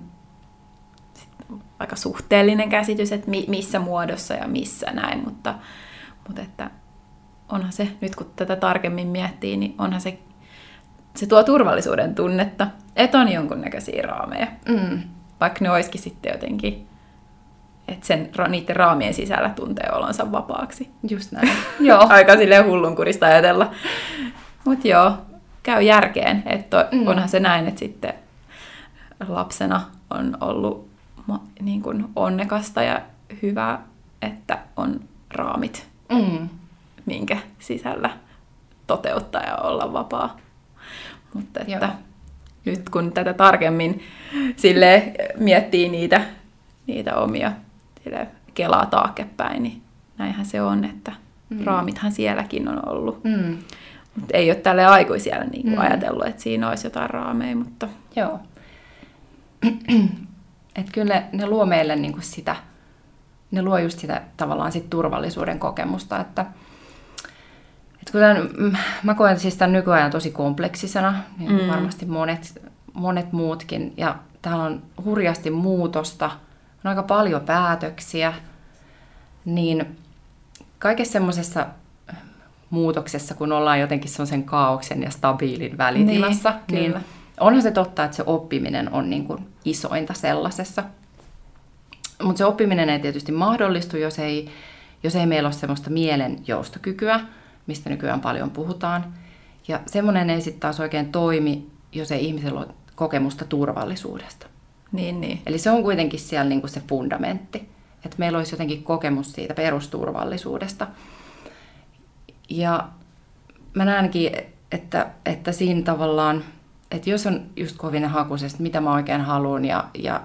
aika suhteellinen käsitys, että mi, missä muodossa ja missä näin, mutta, mutta että onhan se, nyt kun tätä tarkemmin miettii, niin onhan se, se tuo turvallisuuden tunnetta, että on jonkunnäköisiä raameja. Mm. Vaikka ne olisikin sitten jotenkin, että sen, niiden raamien sisällä tuntee olonsa vapaaksi. Just näin. joo. Aika silleen hullunkurista ajatella. Mutta joo, käy järkeen, että mm. onhan se näin, että sitten lapsena on ollut niin kuin onnekasta ja hyvää, että on raamit. Mm minkä sisällä toteuttaa ja olla vapaa. Mutta että Joo. nyt kun tätä tarkemmin sille miettii niitä, niitä omia sille kelaa taaksepäin, niin näinhän se on, että mm. raamithan sielläkin on ollut. Mm. Mutta ei ole tälle aikuisella niin kuin mm. ajatellut, että siinä olisi jotain raameja, mutta... Joo. että kyllä ne, ne luo meille niin kuin sitä, ne luo just sitä tavallaan sit turvallisuuden kokemusta, että kuten, mm, mä koen siis tämän nykyajan tosi kompleksisena, niin mm. varmasti monet, monet muutkin. Ja täällä on hurjasti muutosta, on aika paljon päätöksiä, niin kaikessa semmoisessa muutoksessa, kun ollaan jotenkin semmoisen kaauksen ja stabiilin välitilassa, niin, niin onhan se totta, että se oppiminen on niin kuin isointa sellaisessa. Mutta se oppiminen ei tietysti mahdollistu, jos ei, jos ei meillä ole semmoista mielen joustokykyä mistä nykyään paljon puhutaan. Ja semmoinen ei sitten taas oikein toimi, jos ei ihmisellä ole kokemusta turvallisuudesta. Niin, niin. Eli se on kuitenkin siellä niin kuin se fundamentti, että meillä olisi jotenkin kokemus siitä perusturvallisuudesta. Ja mä näenkin, että, että siinä tavallaan, että jos on just kovin hakuisesta, mitä mä oikein haluan ja, ja,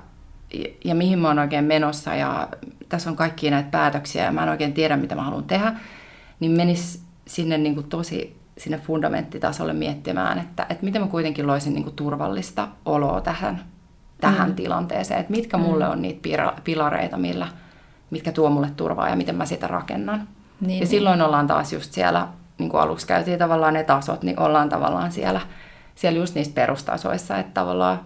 ja mihin mä oon oikein menossa ja tässä on kaikki näitä päätöksiä ja mä en oikein tiedä, mitä mä haluan tehdä, niin menisi sinne niin kuin tosi sinne fundamenttitasolle miettimään, että, että miten mä kuitenkin loisin niin kuin turvallista oloa tähän, tähän mm. tilanteeseen, että mitkä mm. mulle on niitä pilareita, millä, mitkä tuo mulle turvaa ja miten mä sitä rakennan. Niin, ja niin. silloin ollaan taas just siellä, niin kuin aluksi käytiin tavallaan ne tasot, niin ollaan tavallaan siellä, siellä just niissä perustasoissa, että tavallaan,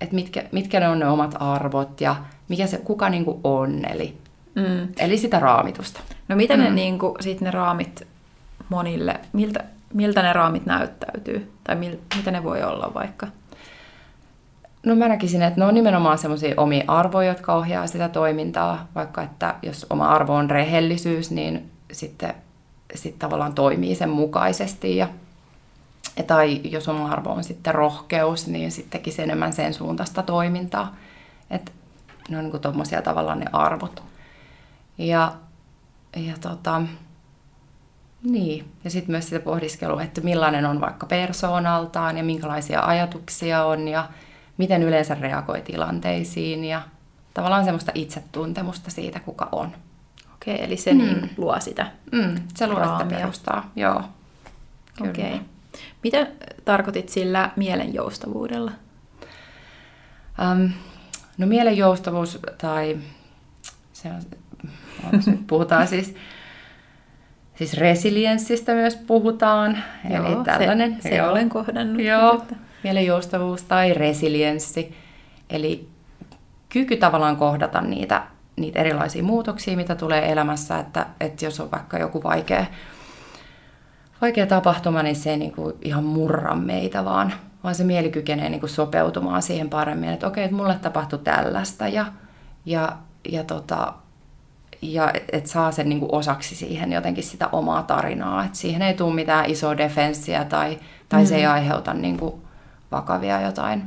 että mitkä, mitkä ne on ne omat arvot ja mikä se, kuka niin kuin on, eli, mm. eli sitä raamitusta. No mitä mm. ne, niin kuin, sit ne raamit monille, miltä, miltä ne raamit näyttäytyy? Tai mil, mitä ne voi olla vaikka? No mä näkisin, että ne on nimenomaan semmoisia omia arvoja, jotka ohjaa sitä toimintaa. Vaikka että jos oma arvo on rehellisyys, niin sitten sit tavallaan toimii sen mukaisesti. Ja, tai jos oma arvo on sitten rohkeus, niin sitten tekisi enemmän sen suuntaista toimintaa. Että ne on niin tuommoisia tavallaan ne arvot. Ja, ja tota, niin, ja sitten myös sitä pohdiskelua, että millainen on vaikka persoonaltaan ja minkälaisia ajatuksia on ja miten yleensä reagoi tilanteisiin ja tavallaan semmoista itsetuntemusta siitä, kuka on. Okei, eli se mm. niin luo sitä mm, Se luo raamia. sitä perustaa, joo. Okei. Mitä tarkoitit sillä mielen joustavuudella? Um, no mielen joustavuus tai se on, puhutaan siis Siis resilienssistä myös puhutaan. Joo, eli tällainen, se, se joo, olen kohdannut. Joo, mielenjoustavuus tai resilienssi. Eli kyky tavallaan kohdata niitä, niitä erilaisia muutoksia, mitä tulee elämässä. Että, että jos on vaikka joku vaikea, vaikea tapahtuma, niin se ei niin kuin ihan murra meitä, vaan, vaan se mieli kykenee niin kuin sopeutumaan siihen paremmin. Että okei, että mulle tapahtui tällaista ja, ja, ja tota, ja että saa sen niin kuin osaksi siihen jotenkin sitä omaa tarinaa. Että siihen ei tule mitään isoa defenssiä tai, tai mm. se ei mm. aiheuta niin kuin vakavia jotain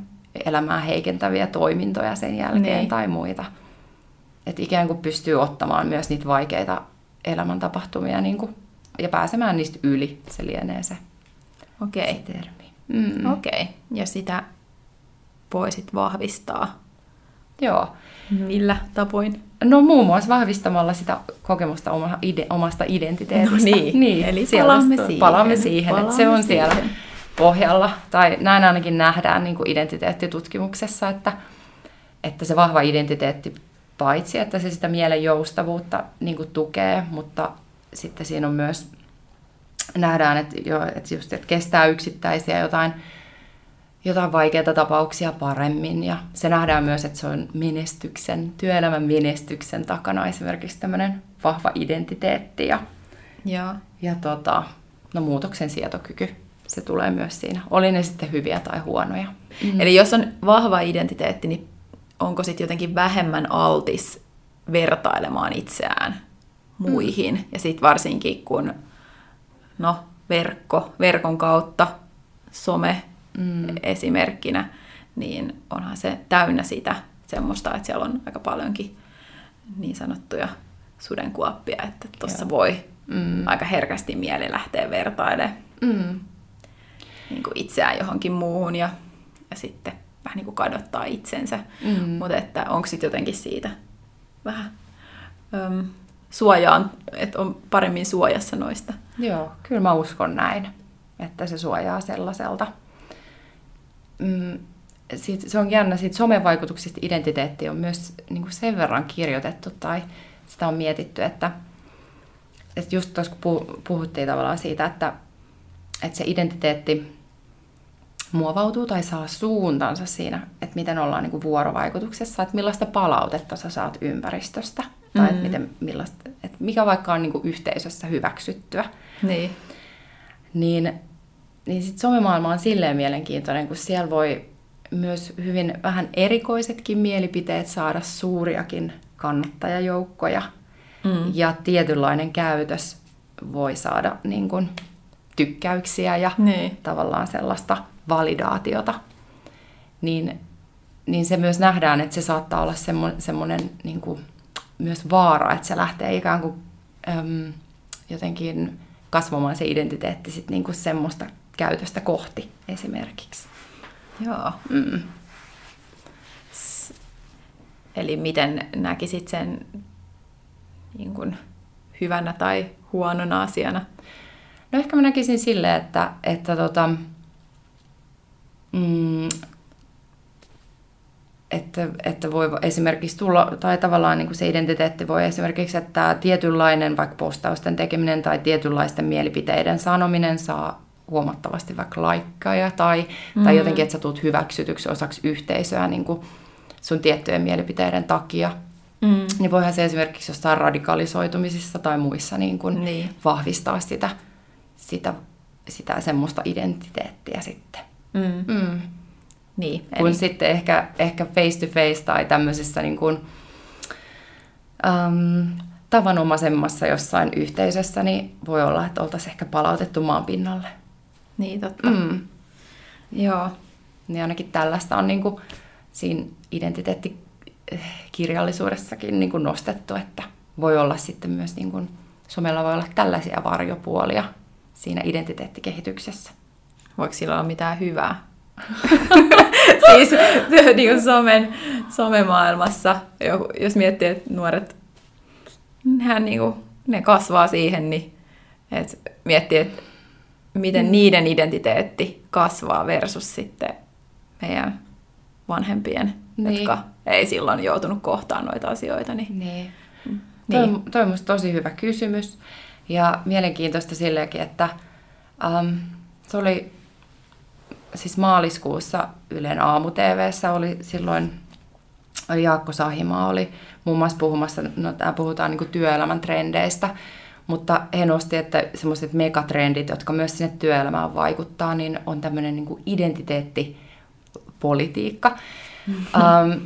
elämää heikentäviä toimintoja sen jälkeen niin. tai muita. Että ikään kuin pystyy ottamaan myös niitä vaikeita elämäntapahtumia niin kuin, ja pääsemään niistä yli. Se lienee se, okay. se termi. Mm. Okei, ja sitä voisit vahvistaa. Joo. Millä tapoin? No muun muassa vahvistamalla sitä kokemusta oma, ide, omasta identiteetistä. No niin, niin, eli palaamme siihen. Palaamme siihen, palaamme että se on siihen. siellä pohjalla. Tai näin ainakin nähdään niin kuin identiteettitutkimuksessa, että, että se vahva identiteetti paitsi, että se sitä mielen joustavuutta niin kuin tukee, mutta sitten siinä on myös, nähdään, että, jo, että, just, että kestää yksittäisiä jotain jotain vaikeita tapauksia paremmin. Ja se nähdään myös, että se on menestyksen, työelämän menestyksen takana esimerkiksi tämmöinen vahva identiteetti ja, ja. ja tota, no, muutoksen sietokyky. Se tulee myös siinä. Oli ne sitten hyviä tai huonoja. Mm. Eli jos on vahva identiteetti, niin onko sitten jotenkin vähemmän altis vertailemaan itseään muihin? Mm. Ja sitten varsinkin kun no, verkko, verkon kautta, some mm. esimerkkinä, niin onhan se täynnä sitä semmoista, että siellä on aika paljonkin niin sanottuja sudenkuoppia, että tuossa voi mm. aika herkästi mieli lähteä vertailemaan mm. niin kuin itseään johonkin muuhun ja, ja sitten vähän niin kuin kadottaa itsensä. Mm. Mutta että onko sitten jotenkin siitä vähän äm, suojaan, että on paremmin suojassa noista? Joo, kyllä mä uskon näin, että se suojaa sellaiselta mm, siitä, se on jännä, siitä somevaikutuksista identiteetti on myös niin kuin sen verran kirjoitettu tai sitä on mietitty, että, että just tuossa kun puhuttiin tavallaan siitä, että, että se identiteetti muovautuu tai saa suuntansa siinä, että miten ollaan niin kuin vuorovaikutuksessa, että millaista palautetta sä saat ympäristöstä, tai mm-hmm. että, miten, millaista, että mikä vaikka on niin kuin yhteisössä hyväksyttyä. Niin. Niin niin sitten somemaailma on silleen mielenkiintoinen, kun siellä voi myös hyvin vähän erikoisetkin mielipiteet saada suuriakin kannattajajoukkoja. Mm. Ja tietynlainen käytös voi saada niin kun, tykkäyksiä ja niin. tavallaan sellaista validaatiota. Niin, niin se myös nähdään, että se saattaa olla semmoinen, semmoinen niin kuin, myös vaara, että se lähtee ikään kuin äm, jotenkin kasvamaan se identiteetti sit niin kuin semmoista käytöstä kohti esimerkiksi. Joo. Mm. Eli miten näkisit sen niin kuin, hyvänä tai huonona asiana? No ehkä mä näkisin silleen, että, että tota, mm, että, että voi esimerkiksi tulla, tai tavallaan niin kuin se identiteetti voi esimerkiksi, että tietynlainen vaikka postausten tekeminen tai tietynlaisten mielipiteiden sanominen saa huomattavasti vaikka laikkaja tai, mm. tai jotenkin, että sä tulet hyväksytyksi osaksi yhteisöä niin kuin sun tiettyjen mielipiteiden takia. Mm. Niin voihan se esimerkiksi jostain radikalisoitumisissa tai muissa niin kuin niin. vahvistaa sitä, sitä sitä semmoista identiteettiä sitten. Mm. Mm. Niin, Kun eli, sitten ehkä, ehkä face to face tai tämmöisessä niin kuin, äm, tavanomaisemmassa jossain yhteisössä, niin voi olla, että oltaisiin ehkä palautettu maan pinnalle. Niin totta. Mm. Joo. Niin ainakin tällaista on niin kuin siinä identiteettikirjallisuudessakin niin kuin nostettu, että voi olla sitten myös, niin kuin, somella voi olla tällaisia varjopuolia siinä identiteettikehityksessä. Voiko sillä olla mitään hyvää? siis niin kuin somen, somemaailmassa, jos miettii, että nuoret, nehän niin kuin, ne kasvaa siihen, niin että miettii, että miten niiden identiteetti kasvaa versus sitten meidän vanhempien, Niin. jotka ei silloin joutunut kohtaan noita asioita. Niin, Niin. niin. Toi, toi on tosi hyvä kysymys. Ja mielenkiintoista sillekin, että um, se oli siis maaliskuussa Ylen aamu TVssä oli silloin Jaakko Sahimaa oli muun muassa puhumassa, no puhutaan niin työelämän trendeistä, mutta he nosti, että semmoiset megatrendit, jotka myös sinne työelämään vaikuttaa, niin on tämmöinen niin identiteettipolitiikka. Um,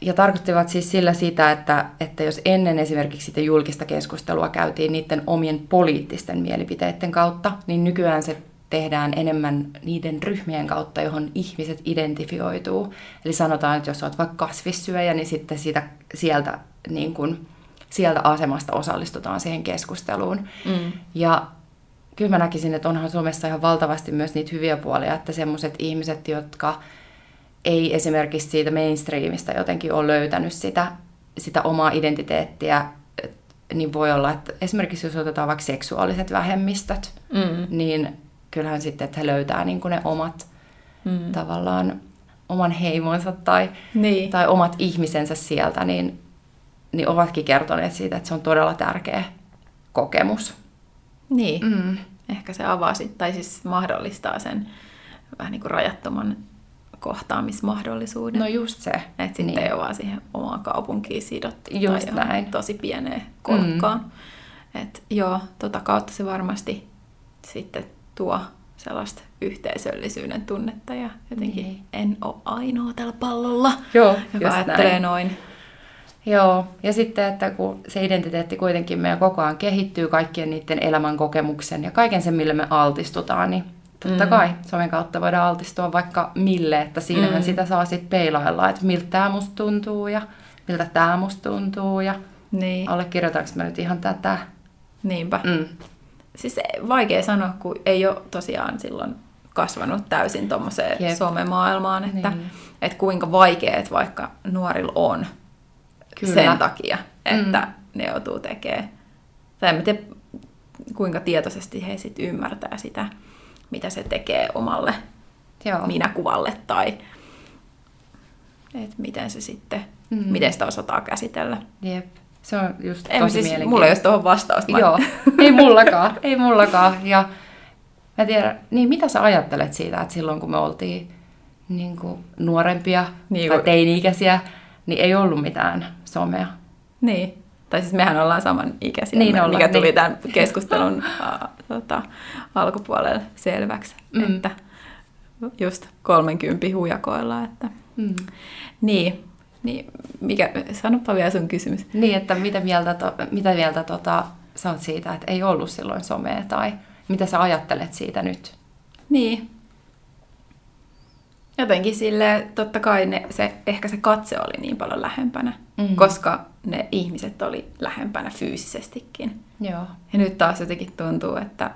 ja tarkoittivat siis sillä sitä, että, että jos ennen esimerkiksi sitä julkista keskustelua käytiin niiden omien poliittisten mielipiteiden kautta, niin nykyään se tehdään enemmän niiden ryhmien kautta, johon ihmiset identifioituu. Eli sanotaan, että jos olet vaikka kasvissyöjä, niin sitten siitä, sieltä, niin kuin, sieltä asemasta osallistutaan siihen keskusteluun. Mm. Ja kyllä mä näkisin, että onhan Suomessa ihan valtavasti myös niitä hyviä puolia, että semmoiset ihmiset, jotka ei esimerkiksi siitä mainstreamista jotenkin ole löytänyt sitä, sitä omaa identiteettiä, et- niin voi olla, että esimerkiksi jos otetaan vaikka seksuaaliset vähemmistöt, Mm. niin kyllähän sitten, että he löytää niin ne omat Mm. tavallaan oman heimonsa tai, Niin. tai omat ihmisensä sieltä, niin, niin ovatkin kertoneet siitä, että se on todella tärkeä kokemus. niin. Mm. Ehkä se avaa sit, tai siis mahdollistaa sen vähän niin kuin rajattoman kohtaamismahdollisuuden. No just se. Että sitten Niin. ei ole vaan siihen omaan kaupunkiin sidottu Just tai näin. tosi pieneen kolkkaan. Mm. Et joo, tota kautta se varmasti sitten tuo sellaista yhteisöllisyyden tunnetta ja jotenkin Niin. en ole ainoa tällä pallolla, Joo, joka ajattelee näin. noin. Joo, ja sitten, että kun se identiteetti kuitenkin meidän koko ajan kehittyy kaikkien niiden elämän kokemuksen ja kaiken sen, mille me altistutaan, niin totta Mm. kai somen kautta voidaan altistua vaikka mille, että siinähän Mm. sitä saa sitten peilailla, että miltä tämä musta tuntuu ja miltä tämä musta tuntuu ja Niin, allekirjoitanko mä nyt ihan tätä. niinpä. Mm. Siis vaikea sanoa, kun ei ole tosiaan silloin kasvanut täysin tuommoiseen somemaailmaan, että, Niin. että kuinka vaikeet vaikka nuorilla on Kyllä. sen takia, että Mm. ne joutuu tekemään. Tai en tiedä, kuinka tietoisesti he sit ymmärtää sitä, mitä se tekee omalle Joo. minäkuvalle tai että miten se sitten, Mm. miten sitä osataan käsitellä. Jep. Se on just En, tosi siis, mielenkiintoista. mulla ei ole tuohon vastausta. Joo, ei mullakaan, ei mullakaan. Ja mä tiedän, niin mitä sä ajattelet siitä, että silloin kun me oltiin niin kuin nuorempia niin kuin- tai teini-ikäisiä, niin ei ollut mitään somea. Niin. Tai siis mehän ollaan saman ikäisiä, Niin mikä ollaan, tuli niin. tämän keskustelun uh, tota, alkupuolella selväksi, mm. että just 30 hujakoilla. Että. Mm. Niin, niin mikä, sanoppa vielä sun kysymys. Niin, että mitä mieltä, to, mitä mieltä tota, sä oot siitä, että ei ollut silloin somea, tai mitä sä ajattelet siitä nyt? Niin. Jotenkin sille totta kai ne, se, ehkä se katse oli niin paljon lähempänä, Mm. mm. koska ne ihmiset oli lähempänä fyysisestikin. Joo. Ja nyt taas jotenkin tuntuu, että,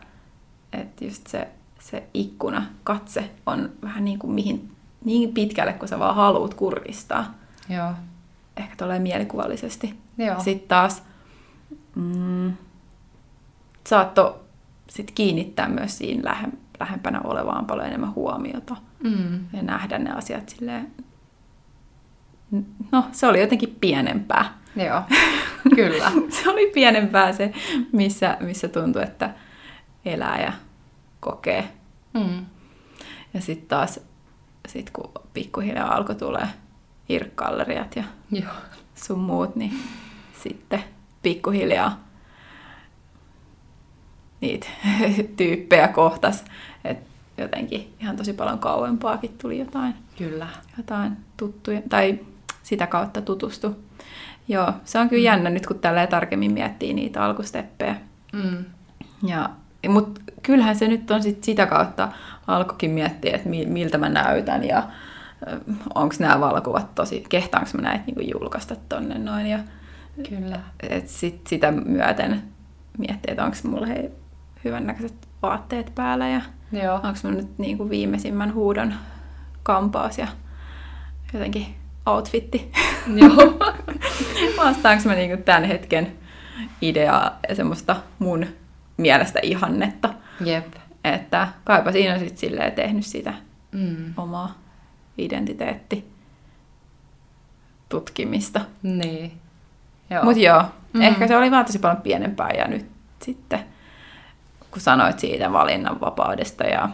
että just se, se ikkuna, katse on vähän niin kuin mihin, niin pitkälle, kun sä vaan haluat kurkistaa. Joo. Ehkä tulee mielikuvallisesti. Joo. Sitten taas mm, saatto sit kiinnittää myös siinä lähe, lähempänä olevaan paljon enemmän huomiota Mm. ja nähdä ne asiat silleen, no se oli jotenkin pienempää. Joo, kyllä. se oli pienempää se, missä, missä tuntui, että elää ja kokee. Mm. Ja sitten taas, sit kun pikkuhiljaa alkoi tulee irkkalleriat ja Joo. sun muut, niin sitten pikkuhiljaa niitä tyyppejä kohtas. Jotenkin ihan tosi paljon kauempaakin tuli jotain, Kyllä. jotain tuttuja, tai sitä kautta tutustu. Joo, se on kyllä mm. jännä nyt, kun tälleen tarkemmin miettii niitä alkusteppejä. Mm. Ja, mutta kyllähän se nyt on sit sitä kautta alkoikin miettiä, että miltä mä näytän ja onko nämä valokuvat tosi, kehtaanko mä näitä niin julkaista tonne noin. Ja, Kyllä. Et sit sitä myöten miettiä, että onko mulla hei, hyvännäköiset vaatteet päällä ja Joo. onko mun nyt niin kuin viimeisimmän huudon kampaus ja jotenkin outfitti. Joo. Vastaanko mä niin kuin tämän hetken ideaa ja semmoista mun mielestä ihannetta. Jep. Että kaipa siinä on sitten silleen tehnyt sitä Mm. omaa identiteetti tutkimista. Niin. Joo. Mutta joo, mm. ehkä se oli vaan tosi paljon pienempää ja nyt sitten, kun sanoit siitä valinnanvapaudesta ja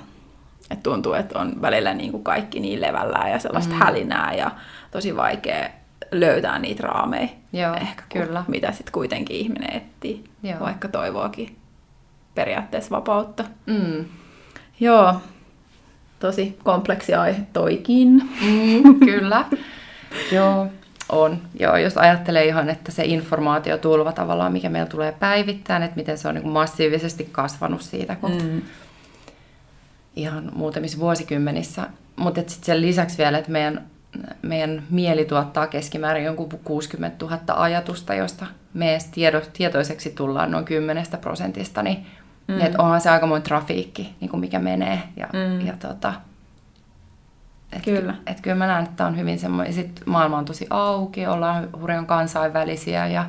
että tuntuu, että on välillä niin kuin kaikki niin levällään ja sellaista Mm. hälinää ja tosi vaikea löytää niitä raameja. Joo, ehkä kun, kyllä. mitä sitten kuitenkin ihminen etsii, Joo. vaikka toivoakin periaatteessa vapautta. Mm. Joo, tosi kompleksi aihe toikin. Mm, kyllä. Joo, on. Joo, jos ajattelee ihan, että se informaatiotulva tavallaan, mikä meillä tulee päivittäin, että miten se on niin massiivisesti kasvanut siitä, kun Mm. ihan muutamissa vuosikymmenissä. Mutta sitten sen lisäksi vielä, että meidän, meidän mieli tuottaa keskimäärin jonkun 60 000 ajatusta, josta me edes tiedo, tietoiseksi tullaan noin 10 prosentista, niin mm. että onhan se aikamoinen trafiikki, niin kuin mikä menee. Ja, Mm. ja tota, et, Kyllä. Et kyllä mä näen, että on hyvin semmoinen, sit maailma on tosi auki, ollaan hurjan kansainvälisiä ja,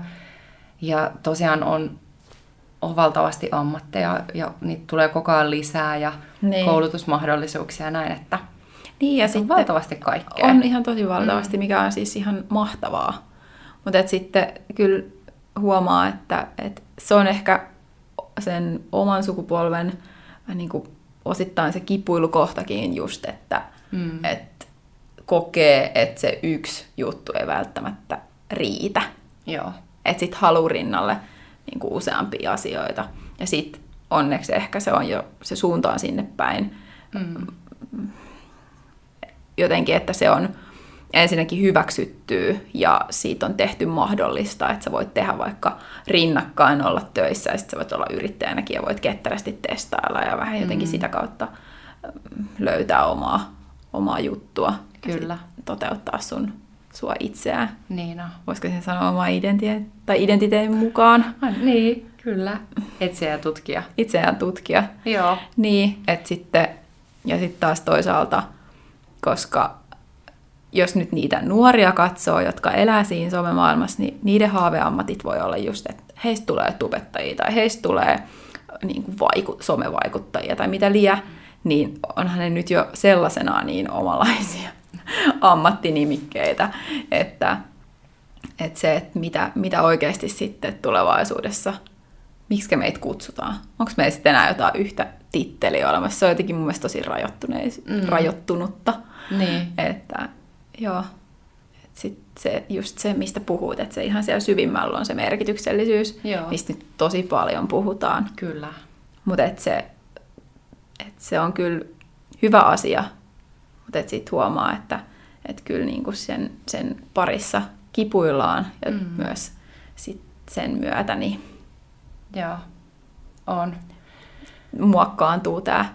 ja tosiaan on, on valtavasti ammatteja ja niitä tulee koko ajan lisää ja Niin. koulutusmahdollisuuksia ja näin, että Niin ja on sitten valtavasti kaikkea. on ihan tosi valtavasti, mikä on siis ihan mahtavaa. Mutta sitten kyllä huomaa, että, että se on ehkä sen oman sukupolven vähän niin kuin osittain se kipuilukohtakin just, että, Mm. että kokee, että se yksi juttu ei välttämättä riitä. Joo. Että sitten haluaa rinnalle niin kuin useampia asioita. Ja sitten onneksi ehkä se on jo, se suunta on sinne päin Mm. jotenkin, että se on ensinnäkin hyväksyttyä ja siitä on tehty mahdollista, että sä voit tehdä vaikka rinnakkain olla töissä ja sitten sä voit olla yrittäjänäkin ja voit ketterästi testailla ja vähän jotenkin Mm. sitä kautta mm, löytää omaa, omaa juttua. Kyllä. toteuttaa sun, sua itseään. Niin on. Voisiko sen sanoa omaa identiteetin, tai identiteetin mukaan niin, kyllä. Etsiä ja tutkija. itseään tutkia. Joo. Niin, että sitten, ja sitten taas toisaalta, koska jos nyt niitä nuoria katsoo, jotka elää siinä somemaailmassa, niin niiden haaveammatit voi olla just, että heistä tulee tubettajia tai heistä tulee niin kuin vaiku- somevaikuttajia tai mitä liian, niin onhan ne nyt jo sellaisenaan niin omanlaisia ammattinimikkeitä, että, että se, että mitä, mitä oikeasti sitten tulevaisuudessa, miksi meitä kutsutaan? Onko meillä sitten enää jotain yhtä titteliä olemassa? Se on jotenkin mun mielestä tosi Mm. rajoittunutta. Niin. Että joo, et sit se, just se, mistä puhut, että se ihan siellä syvimmällä on se merkityksellisyys, Joo. mistä nyt tosi paljon puhutaan. Kyllä. Mutta et se, se on kyllä hyvä asia, mutta et sitten huomaa, että et kyllä niinku sen, sen parissa kipuillaan ja Mm. myös sit sen myötä niin Joo. On. muokkaantuu tämä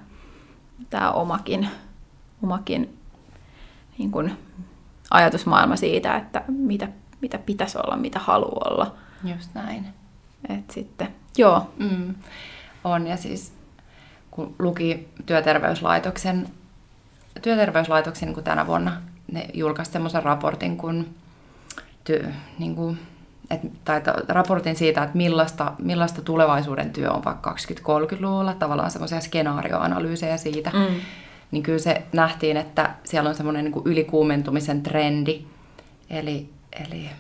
tää omakin, omakin niin kun ajatusmaailma siitä, että mitä, mitä pitäisi olla, mitä haluaa olla. Just näin. Et sitten, joo, Mm. On, ja siis kun luki työterveyslaitoksen, työterveyslaitoksen niin kuin tänä vuonna, ne julkaisi semmoisen raportin, kun, työ, niin kuin, et, tai to, raportin siitä, että millaista, millaista tulevaisuuden työ on vaikka 20-30-luvulla, tavallaan semmoisia skenaarioanalyysejä siitä, Mm. niin kyllä se nähtiin, että siellä on semmoinen niin ylikuumentumisen trendi, eli, eli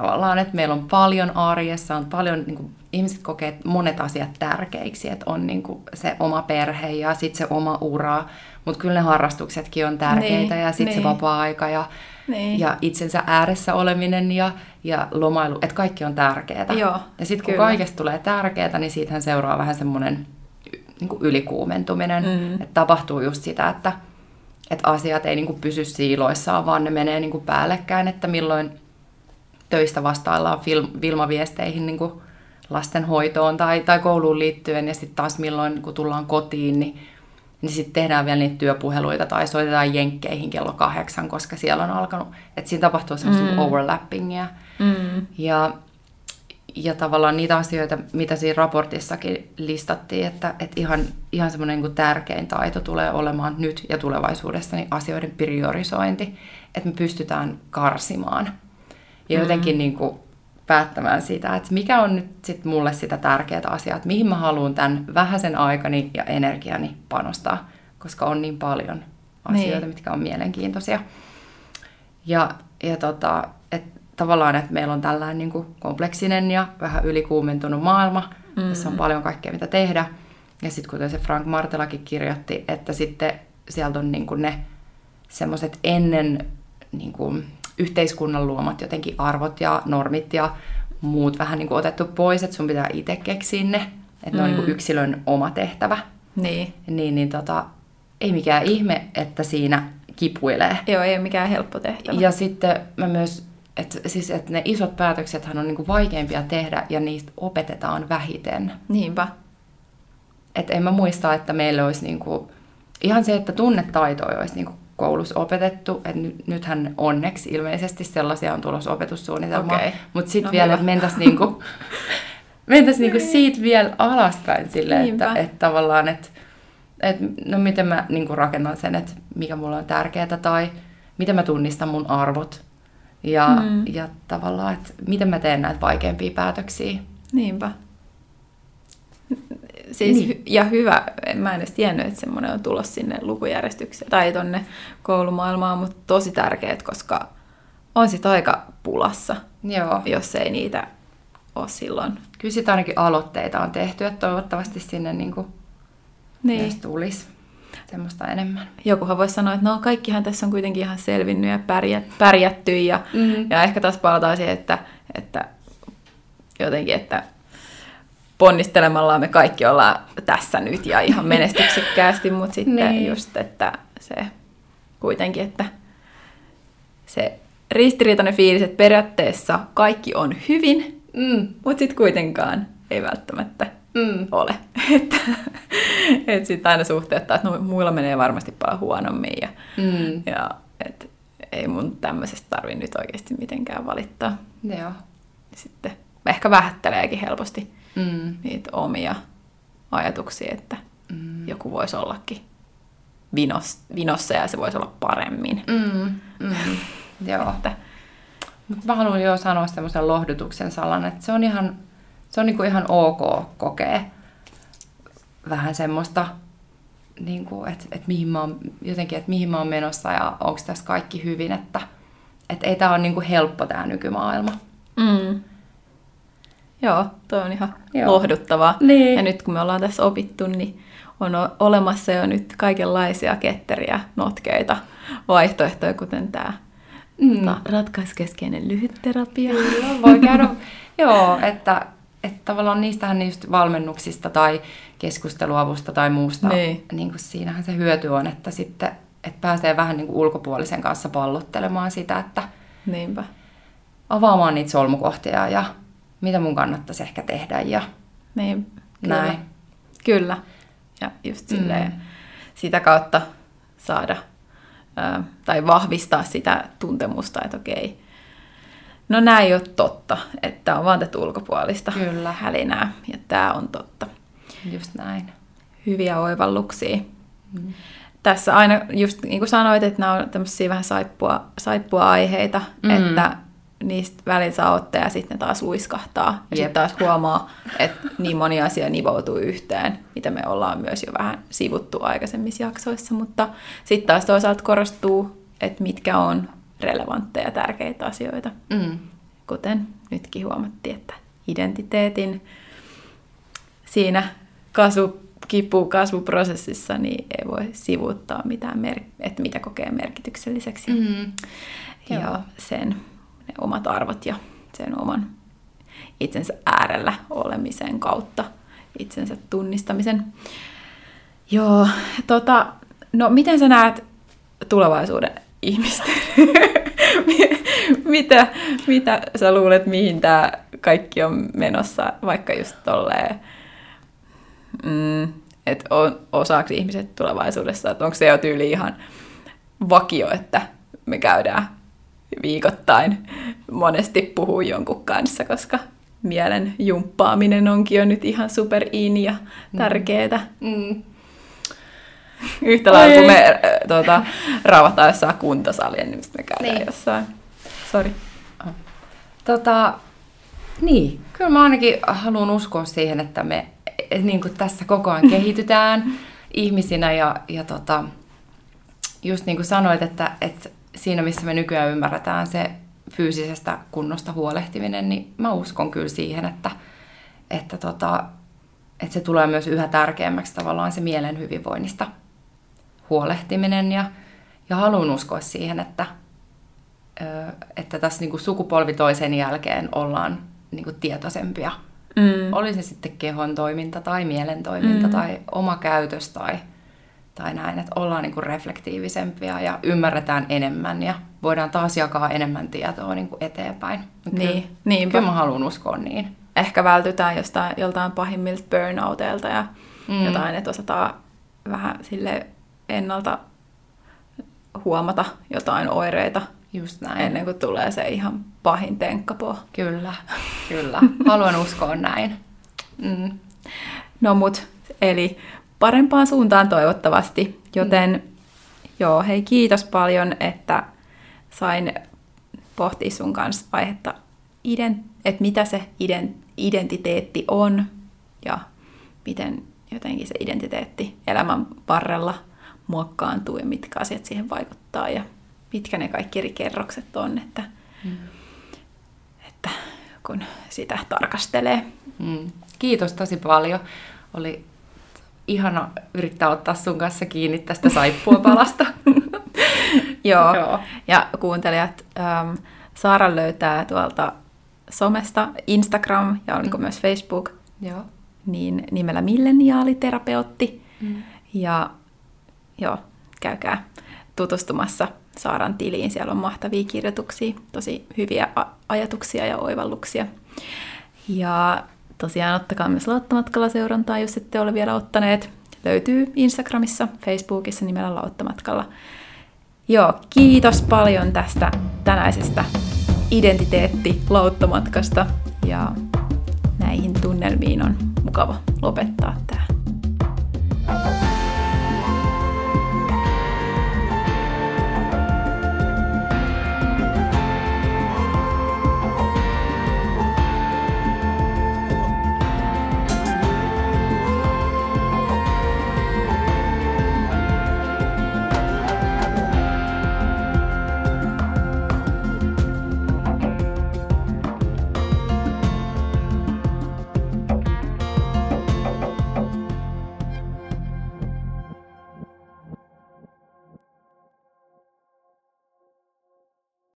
tavallaan, että meillä on paljon arjessa, on paljon, niin kuin, ihmiset kokee monet asiat tärkeiksi, että on niin kuin, se oma perhe ja sitten se oma ura, mutta kyllä ne harrastuksetkin on tärkeitä niin, ja sitten niin. se vapaa-aika ja, niin. ja itsensä ääressä oleminen ja, ja lomailu, että kaikki on tärkeää. Joo, ja sitten kun kyllä. kaikesta tulee tärkeää, niin siitähän seuraa vähän semmoinen niin kuin ylikuumentuminen, mm. että tapahtuu just sitä, että, että asiat ei niin kuin pysy siiloissaan, vaan ne menee niin kuin päällekkäin, että milloin töistä vastaillaan film, Vilma-viesteihin niin kuin lastenhoitoon tai, tai kouluun liittyen, ja sitten taas milloin kun tullaan kotiin, niin, niin sitten tehdään vielä niitä työpuheluita tai soitetaan jenkkeihin kello kahdeksan, koska siellä on alkanut, että siinä tapahtuu semmoista mm. overlappingia. Mm. Ja, ja tavallaan niitä asioita, mitä siinä raportissakin listattiin, että, että ihan, ihan semmoinen niin tärkein taito tulee olemaan nyt ja tulevaisuudessa, niin asioiden priorisointi, että me pystytään karsimaan – ja jotenkin mm. niin kuin päättämään sitä, että mikä on nyt sit mulle sitä tärkeää asiaa, että mihin mä haluan tämän vähäisen aikani ja energiani panostaa, koska on niin paljon asioita, niin. mitkä on mielenkiintoisia. Ja, ja tota, et tavallaan, että meillä on tällainen niin kuin kompleksinen ja vähän ylikuumentunut maailma, mm. jossa on paljon kaikkea, mitä tehdä. Ja sitten kuten se Frank Martelakin kirjoitti, että sitten sieltä on niin kuin ne semmoiset ennen niin kuin yhteiskunnan luomat jotenkin arvot ja normit ja muut vähän niin kuin otettu pois, että sun pitää itse keksiä ne, että mm. ne on niin kuin mm. yksilön oma tehtävä. Niin. Niin, niin tota, ei mikään ihme, että siinä kipuilee. Joo, ei ole mikään helppo tehtävä. Ja sitten mä myös, että, siis, että ne isot päätöksethän on niin kuin vaikeimpia tehdä ja niistä opetetaan vähiten. Niinpä. Että en mä muista, että meillä olisi niin kuin, ihan se, että tunnetaitoja olisi niin kuin koulussa opetettu, että nythän onneksi ilmeisesti sellaisia on tulossa opetussuunnitelma, okay. mutta sitten no, vielä, että mentäisiin niinku, mentäis niinku niin. siitä vielä alaspäin silleen, että, että tavallaan, että et, no miten mä niinku rakennan sen, että mikä mulla on tärkeää tai miten mä tunnistan mun arvot ja, mm. ja tavallaan, että miten mä teen näitä vaikeampia päätöksiä. Niinpä. Siis, niin. Ja hyvä, mä en edes tiennyt, että semmoinen on tulossa sinne lukujärjestykseen tai tonne koulumaailmaan, mutta tosi tärkeät, koska on sit aika pulassa, Joo. jos ei niitä ole silloin. Kyllä sitä ainakin aloitteita on tehty, että toivottavasti sinne niin kuin niin. myös tulisi semmoista enemmän. Jokuhan voisi sanoa, että no kaikkihan tässä on kuitenkin ihan selvinnyt ja pärjät, pärjätty ja, mm. ja ehkä taas palataan siihen, että, että jotenkin, että ponnistelemalla me kaikki ollaan tässä nyt ja ihan menestyksekkäästi, mutta sitten niin. just, että se kuitenkin, että se ristiriitainen fiilis, että periaatteessa kaikki on hyvin, mm. mutta sitten kuitenkaan ei välttämättä mm. ole. että et sitten aina suhteuttaa, että no, muilla menee varmasti paljon huonommin ja, mm. ja et, ei mun tämmöisestä tarvi nyt oikeasti mitenkään valittaa. Joo. Sitten ehkä vähätteleekin helposti mm. niitä omia ajatuksia, että mm. joku voisi ollakin vinos, vinossa ja se voisi olla paremmin. Mm. Mm. Joo. Että. Mut mä haluan jo sanoa semmoisen lohdutuksen salan, että se on ihan, se on niinku ihan ok kokea vähän semmoista, niinku, että et mihin mä oon, jotenkin, että mihin mä oon menossa ja onko tässä kaikki hyvin, että et ei tämä ole niinku helppo tämä nykymaailma. Mm. Joo, toi on ihan Joo. lohduttavaa. Niin. Ja nyt kun me ollaan tässä opittu, niin on olemassa jo nyt kaikenlaisia ketteriä, notkeita vaihtoehtoja, kuten tämä mm. ta, ratkaiskeskeinen lyhytterapia. Kyllä, voi käydä. Joo, että, että tavallaan niistähän niistä valmennuksista tai keskusteluavusta tai muusta, niin. Niin kuin siinähän se hyöty on, että sitten että pääsee vähän niin kuin ulkopuolisen kanssa pallottelemaan sitä, että Niinpä. avaamaan niitä solmukohtia ja mitä mun kannattaisi ehkä tehdä ja niin, kyllä. näin. Kyllä. Ja just silleen, mm. sitä kautta saada tai vahvistaa sitä tuntemusta, että okei, no näin ei ole totta, että on vaan tätä ulkopuolista Kyllä. hälinää ja tämä on totta. Just näin. Hyviä oivalluksia. Mm. Tässä aina, just niin kuin sanoit, että nämä on tämmöisiä vähän saippua, saippua aiheita, mm. että niistä välillä saa ottaa ja sitten taas luiskahtaa. Ja sitten taas huomaa, että niin moni asia nivoutuu yhteen, mitä me ollaan myös jo vähän sivuttu aikaisemmissa jaksoissa. Mutta sitten taas toisaalta korostuu, että mitkä on relevantteja tärkeitä asioita. Mm. kuten nytkin huomattiin, että identiteetin siinä kasvu, kipu kasvuprosessissa niin ei voi sivuuttaa mitään, mer- että mitä kokee merkitykselliseksi. Mm. Ja Joo. sen ne omat arvot ja sen oman itsensä äärellä olemisen kautta itsensä tunnistamisen. Joo, tota, no miten sä näet tulevaisuuden ihmistä? mitä, mitä sä luulet, mihin tämä kaikki on menossa, vaikka just tolleen, mm, että on, osaako ihmiset tulevaisuudessa, että onko se jo tyyli ihan vakio, että me käydään viikoittain monesti puhuu jonkun kanssa, koska mielen jumppaaminen onkin jo nyt ihan super in ja tärkeetä. Mm. mm. Yhtä lailla, kun me äh, tuota, rauhoittaa jossain kuntosalia, niin me käydään niin. jossain. Sori. Tota, niin, kyllä mä ainakin haluan uskoa siihen, että me niin kuin tässä koko ajan kehitytään ihmisinä ja, ja tota, just niin kuin sanoit, että, että siinä missä me nykyään ymmärretään se fyysisestä kunnosta huolehtiminen, niin mä uskon kyllä siihen, että, että, tota, että se tulee myös yhä tärkeämmäksi tavallaan se mielen hyvinvoinnista huolehtiminen ja, ja haluan uskoa siihen, että, että tässä niin kuin sukupolvi toisen jälkeen ollaan niin kuin tietoisempia. Mm. Oli se sitten kehon toiminta tai mielen toiminta mm. tai oma käytös tai, tai näin, että ollaan niin kuin reflektiivisempia ja ymmärretään enemmän ja voidaan taas jakaa enemmän tietoa niin kuin eteenpäin. Niin, niinpä. Kyllä mä haluan uskoa niin. Ehkä vältytään jostain, joltain pahimmilta burnouteilta ja mm. jotain, että osataan vähän sille ennalta huomata jotain oireita Just näin. ennen kuin tulee se ihan pahin tenkkapo. Kyllä, kyllä. Haluan uskoa näin. Mm. No mut, eli parempaan suuntaan toivottavasti, joten mm. joo, hei kiitos paljon, että sain pohtia sun kanssa aihetta, että mitä se identiteetti on ja miten jotenkin se identiteetti elämän varrella muokkaantuu ja mitkä asiat siihen vaikuttaa ja mitkä ne kaikki eri kerrokset on, että, mm. että kun sitä tarkastelee. Mm. Kiitos tosi paljon. Oli ihana yrittää ottaa sun kanssa kiinni tästä saippuapalasta. Joo. Joo. Ja kuuntelijat, ähm, Saara löytää tuolta somesta Instagram ja oliko mm. myös Facebook. Joo. Niin nimellä milleniaaliterapeutti. Mm. Ja joo, käykää tutustumassa Saaran tiliin. Siellä on mahtavia kirjoituksia, tosi hyviä ajatuksia ja oivalluksia. Ja tosiaan ottakaa myös Lauttamatkalla seurantaa, jos ette ole vielä ottaneet. Löytyy Instagramissa, Facebookissa nimellä Lauttamatkalla. Joo, kiitos paljon tästä tänäisestä identiteetti-lauttamatkasta. Ja näihin tunnelmiin on mukava lopettaa tämä